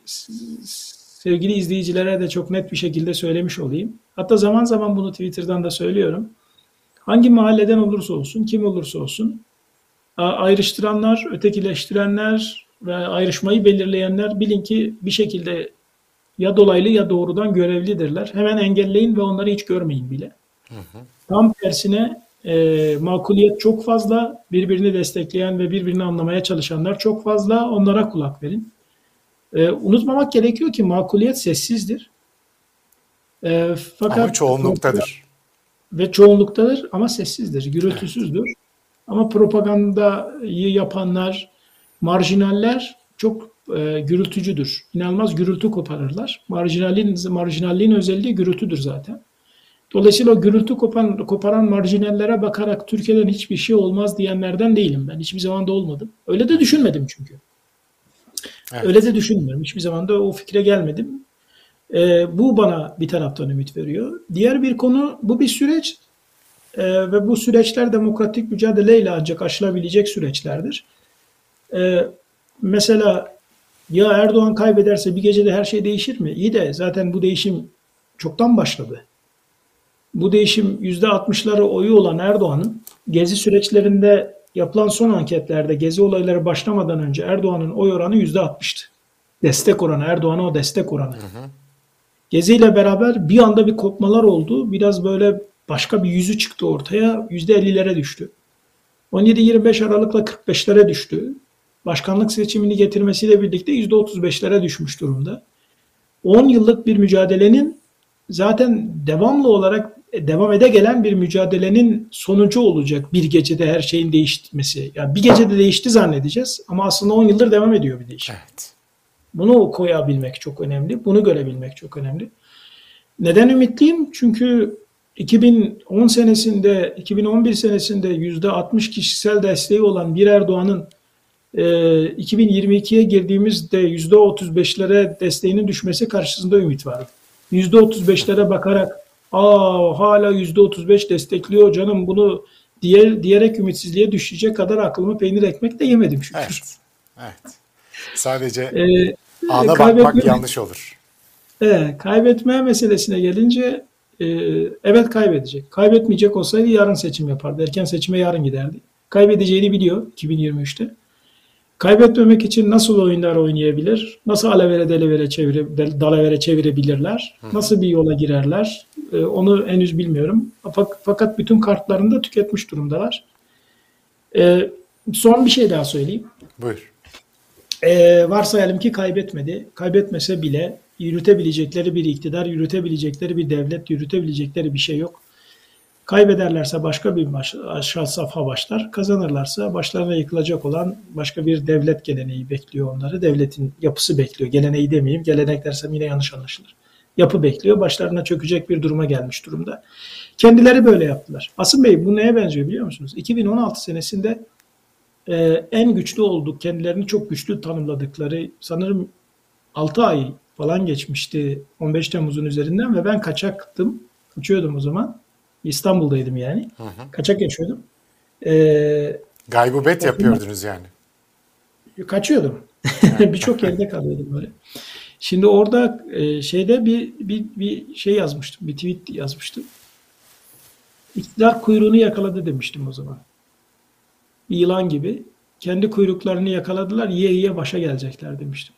sevgili izleyicilere de çok net bir şekilde söylemiş olayım. Hatta zaman zaman bunu Twitter'dan da söylüyorum. Hangi mahalleden olursa olsun, kim olursa olsun ayrıştıranlar, ötekileştirenler ve ayrışmayı belirleyenler bilin ki bir şekilde ya dolaylı ya doğrudan görevlidirler. Hemen engelleyin ve onları hiç görmeyin bile. Hı hı. Tam tersine e, makuliyet çok fazla, birbirini destekleyen ve birbirini anlamaya çalışanlar çok fazla. Onlara kulak verin. E, unutmamak gerekiyor ki makuliyet sessizdir. E, fakat Ama çoğunluktadır. ve çoğunluktadır ama sessizdir, gürültüsüzdür. Ama propagandayı yapanlar, marjinaller çok e, gürültücüdür. İnanılmaz gürültü koparırlar. Marjinalin, marjinalliğin özelliği gürültüdür zaten. Dolayısıyla o gürültü kopan, koparan marjinallere bakarak Türkiye'den hiçbir şey olmaz diyenlerden değilim ben. Hiçbir zaman da olmadım. Öyle de düşünmedim çünkü. Evet. Öyle de düşünmüyorum. Hiçbir zaman da o fikre gelmedim. E, bu bana bir taraftan ümit veriyor. Diğer bir konu bu bir süreç e, ve bu süreçler demokratik mücadeleyle ancak aşılabilecek süreçlerdir. E, mesela ya Erdoğan kaybederse bir gecede her şey değişir mi? İyi de zaten bu değişim çoktan başladı. Bu değişim %60'ları oyu olan Erdoğan'ın gezi süreçlerinde yapılan son anketlerde gezi olayları başlamadan önce Erdoğan'ın oy oranı %60'tı. Destek oranı, Erdoğan'a o destek oranı. Hı hı. Gezi ile beraber bir anda bir kopmalar oldu. Biraz böyle başka bir yüzü çıktı ortaya. %50'lere düştü. 17-25 Aralık'la 45'lere düştü. Başkanlık seçimini getirmesiyle birlikte %35'lere düşmüş durumda. 10 yıllık bir mücadelenin zaten devamlı olarak devam ede gelen bir mücadelenin sonucu olacak bir gecede her şeyin değişmesi. Yani bir gecede değişti zannedeceğiz ama aslında 10 yıldır devam ediyor bir değişim. Evet. Bunu koyabilmek çok önemli. Bunu görebilmek çok önemli. Neden ümitliyim? Çünkü 2010 senesinde, 2011 senesinde %60 kişisel desteği olan bir Erdoğan'ın 2022'ye girdiğimizde %35'lere desteğinin düşmesi karşısında ümit vardı. %35'lere bakarak aa hala %35 destekliyor canım bunu diye, diyerek ümitsizliğe düşecek kadar aklımı peynir ekmek de yemedim şükür. Evet. evet. Sadece ee, ana bakmak yanlış olur. Evet, kaybetme meselesine gelince e, evet kaybedecek. Kaybetmeyecek olsaydı yarın seçim yapardı. Erken seçime yarın giderdi. Kaybedeceğini biliyor 2023'te. Kaybetmemek için nasıl oyunlar oynayabilir? Nasıl alavere delevere çevire, dalavere çevirebilirler? Nasıl bir yola girerler? Ee, onu henüz bilmiyorum. Fakat bütün kartlarını da tüketmiş durumdalar. Ee, son bir şey daha söyleyeyim. Buyur. Ee, varsayalım ki kaybetmedi. Kaybetmese bile yürütebilecekleri bir iktidar, yürütebilecekleri bir devlet, yürütebilecekleri bir şey yok. Kaybederlerse başka bir baş, aşağı safha başlar. Kazanırlarsa başlarına yıkılacak olan başka bir devlet geleneği bekliyor onları. Devletin yapısı bekliyor. Geleneği demeyeyim. Gelenek dersem yine yanlış anlaşılır. Yapı bekliyor. Başlarına çökecek bir duruma gelmiş durumda. Kendileri böyle yaptılar. Asım Bey bu neye benziyor biliyor musunuz? 2016 senesinde e, en güçlü olduk. Kendilerini çok güçlü tanımladıkları sanırım 6 ay falan geçmişti 15 Temmuz'un üzerinden ve ben kaçaktım. Kaçıyordum o zaman. İstanbul'daydım yani. Hı hı. Kaçak yaşıyordum. Ee, Gaybubet yapıyordunuz yani. Kaçıyordum. Birçok yerde kalıyordum böyle. Şimdi orada e, şeyde bir, bir, bir şey yazmıştım. Bir tweet yazmıştım. İktidar kuyruğunu yakaladı demiştim o zaman. Bir yılan gibi. Kendi kuyruklarını yakaladılar. Yiye yiye başa gelecekler demiştim.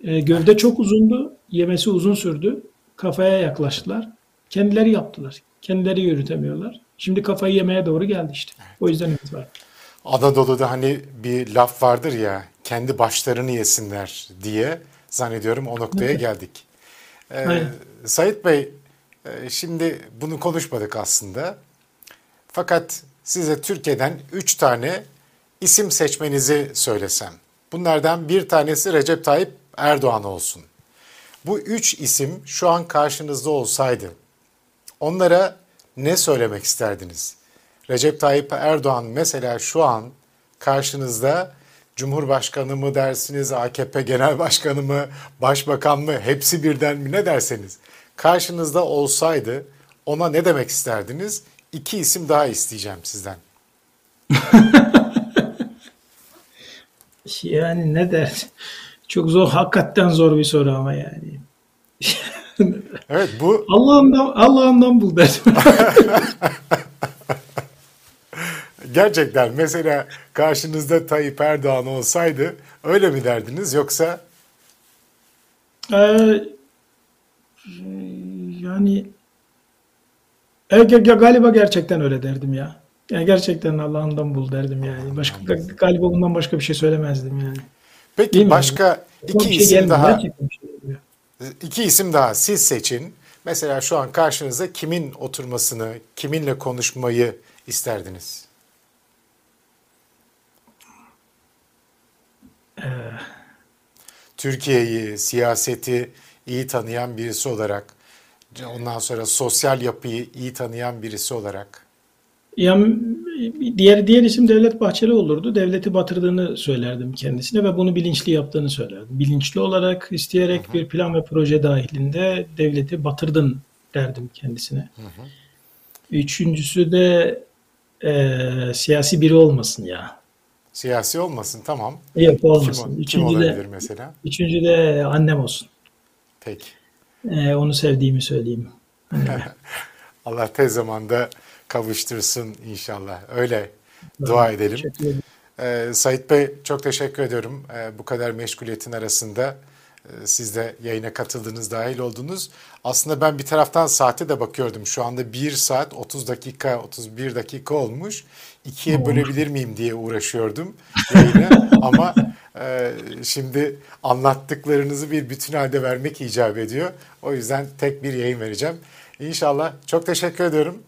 E, gövde çok uzundu. Yemesi uzun sürdü. Kafaya yaklaştılar. Kendileri yaptılar. Kendileri yürütemiyorlar. Şimdi kafayı yemeye doğru geldi işte. O yüzden ümit var. Anadolu'da hani bir laf vardır ya kendi başlarını yesinler diye zannediyorum o noktaya evet. geldik. Ee, Sayit Bey e, şimdi bunu konuşmadık aslında. Fakat size Türkiye'den 3 tane isim seçmenizi söylesem. Bunlardan bir tanesi Recep Tayyip Erdoğan olsun. Bu üç isim şu an karşınızda olsaydı Onlara ne söylemek isterdiniz? Recep Tayyip Erdoğan mesela şu an karşınızda Cumhurbaşkanı mı dersiniz, AKP Genel Başkanı mı, Başbakan mı, hepsi birden mi ne derseniz. Karşınızda olsaydı ona ne demek isterdiniz? İki isim daha isteyeceğim sizden. yani ne der? Çok zor, hakikaten zor bir soru ama yani. evet bu... Allah'ından, Allah'ından bul derdim. Gerçekten mesela karşınızda Tayyip Erdoğan olsaydı öyle mi derdiniz yoksa? Ee, yani galiba gerçekten öyle derdim ya. Yani gerçekten Allah'ından bul derdim yani. Başka galiba bundan başka bir şey söylemezdim yani. Peki başka iki şey isim daha. Gerçekten bir şey iki isim daha siz seçin. Mesela şu an karşınızda kimin oturmasını, kiminle konuşmayı isterdiniz? Türkiye'yi, siyaseti iyi tanıyan birisi olarak, ondan sonra sosyal yapıyı iyi tanıyan birisi olarak. Ya diğer diğer isim Devlet Bahçeli olurdu. Devleti batırdığını söylerdim kendisine ve bunu bilinçli yaptığını söylerdim. Bilinçli olarak isteyerek bir plan ve proje dahilinde devleti batırdın derdim kendisine. Üçüncüsü de eee, siyasi biri olmasın ya. Siyasi olmasın tamam. Yok Kim, olmasın. kim Üçüncü olabilir de, mesela? üçüncü de annem olsun. Peki. Eee, onu sevdiğimi söyleyeyim. Allah tez zamanda kavuştursun inşallah. Öyle dua edelim. Ee, Sait Bey çok teşekkür ediyorum. Ee, bu kadar meşguliyetin arasında e, siz de yayına katıldınız, dahil oldunuz. Aslında ben bir taraftan saate de bakıyordum. Şu anda 1 saat 30 dakika, 31 dakika olmuş. İkiye bölebilir miyim diye uğraşıyordum yayını. Ama e, şimdi anlattıklarınızı bir bütün halde vermek icap ediyor. O yüzden tek bir yayın vereceğim. İnşallah çok teşekkür ediyorum.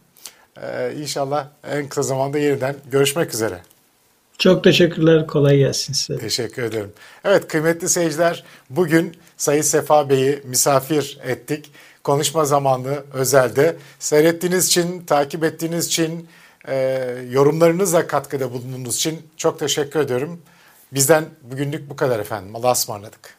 Ee, inşallah en kısa zamanda yeniden görüşmek üzere. Çok teşekkürler. Kolay gelsin size. Teşekkür ederim. Evet kıymetli seyirciler bugün Sayın Sefa Bey'i misafir ettik. Konuşma zamanı özelde. Seyrettiğiniz için, takip ettiğiniz için, e, yorumlarınızla katkıda bulunduğunuz için çok teşekkür ediyorum. Bizden bugünlük bu kadar efendim. Allah'a ısmarladık.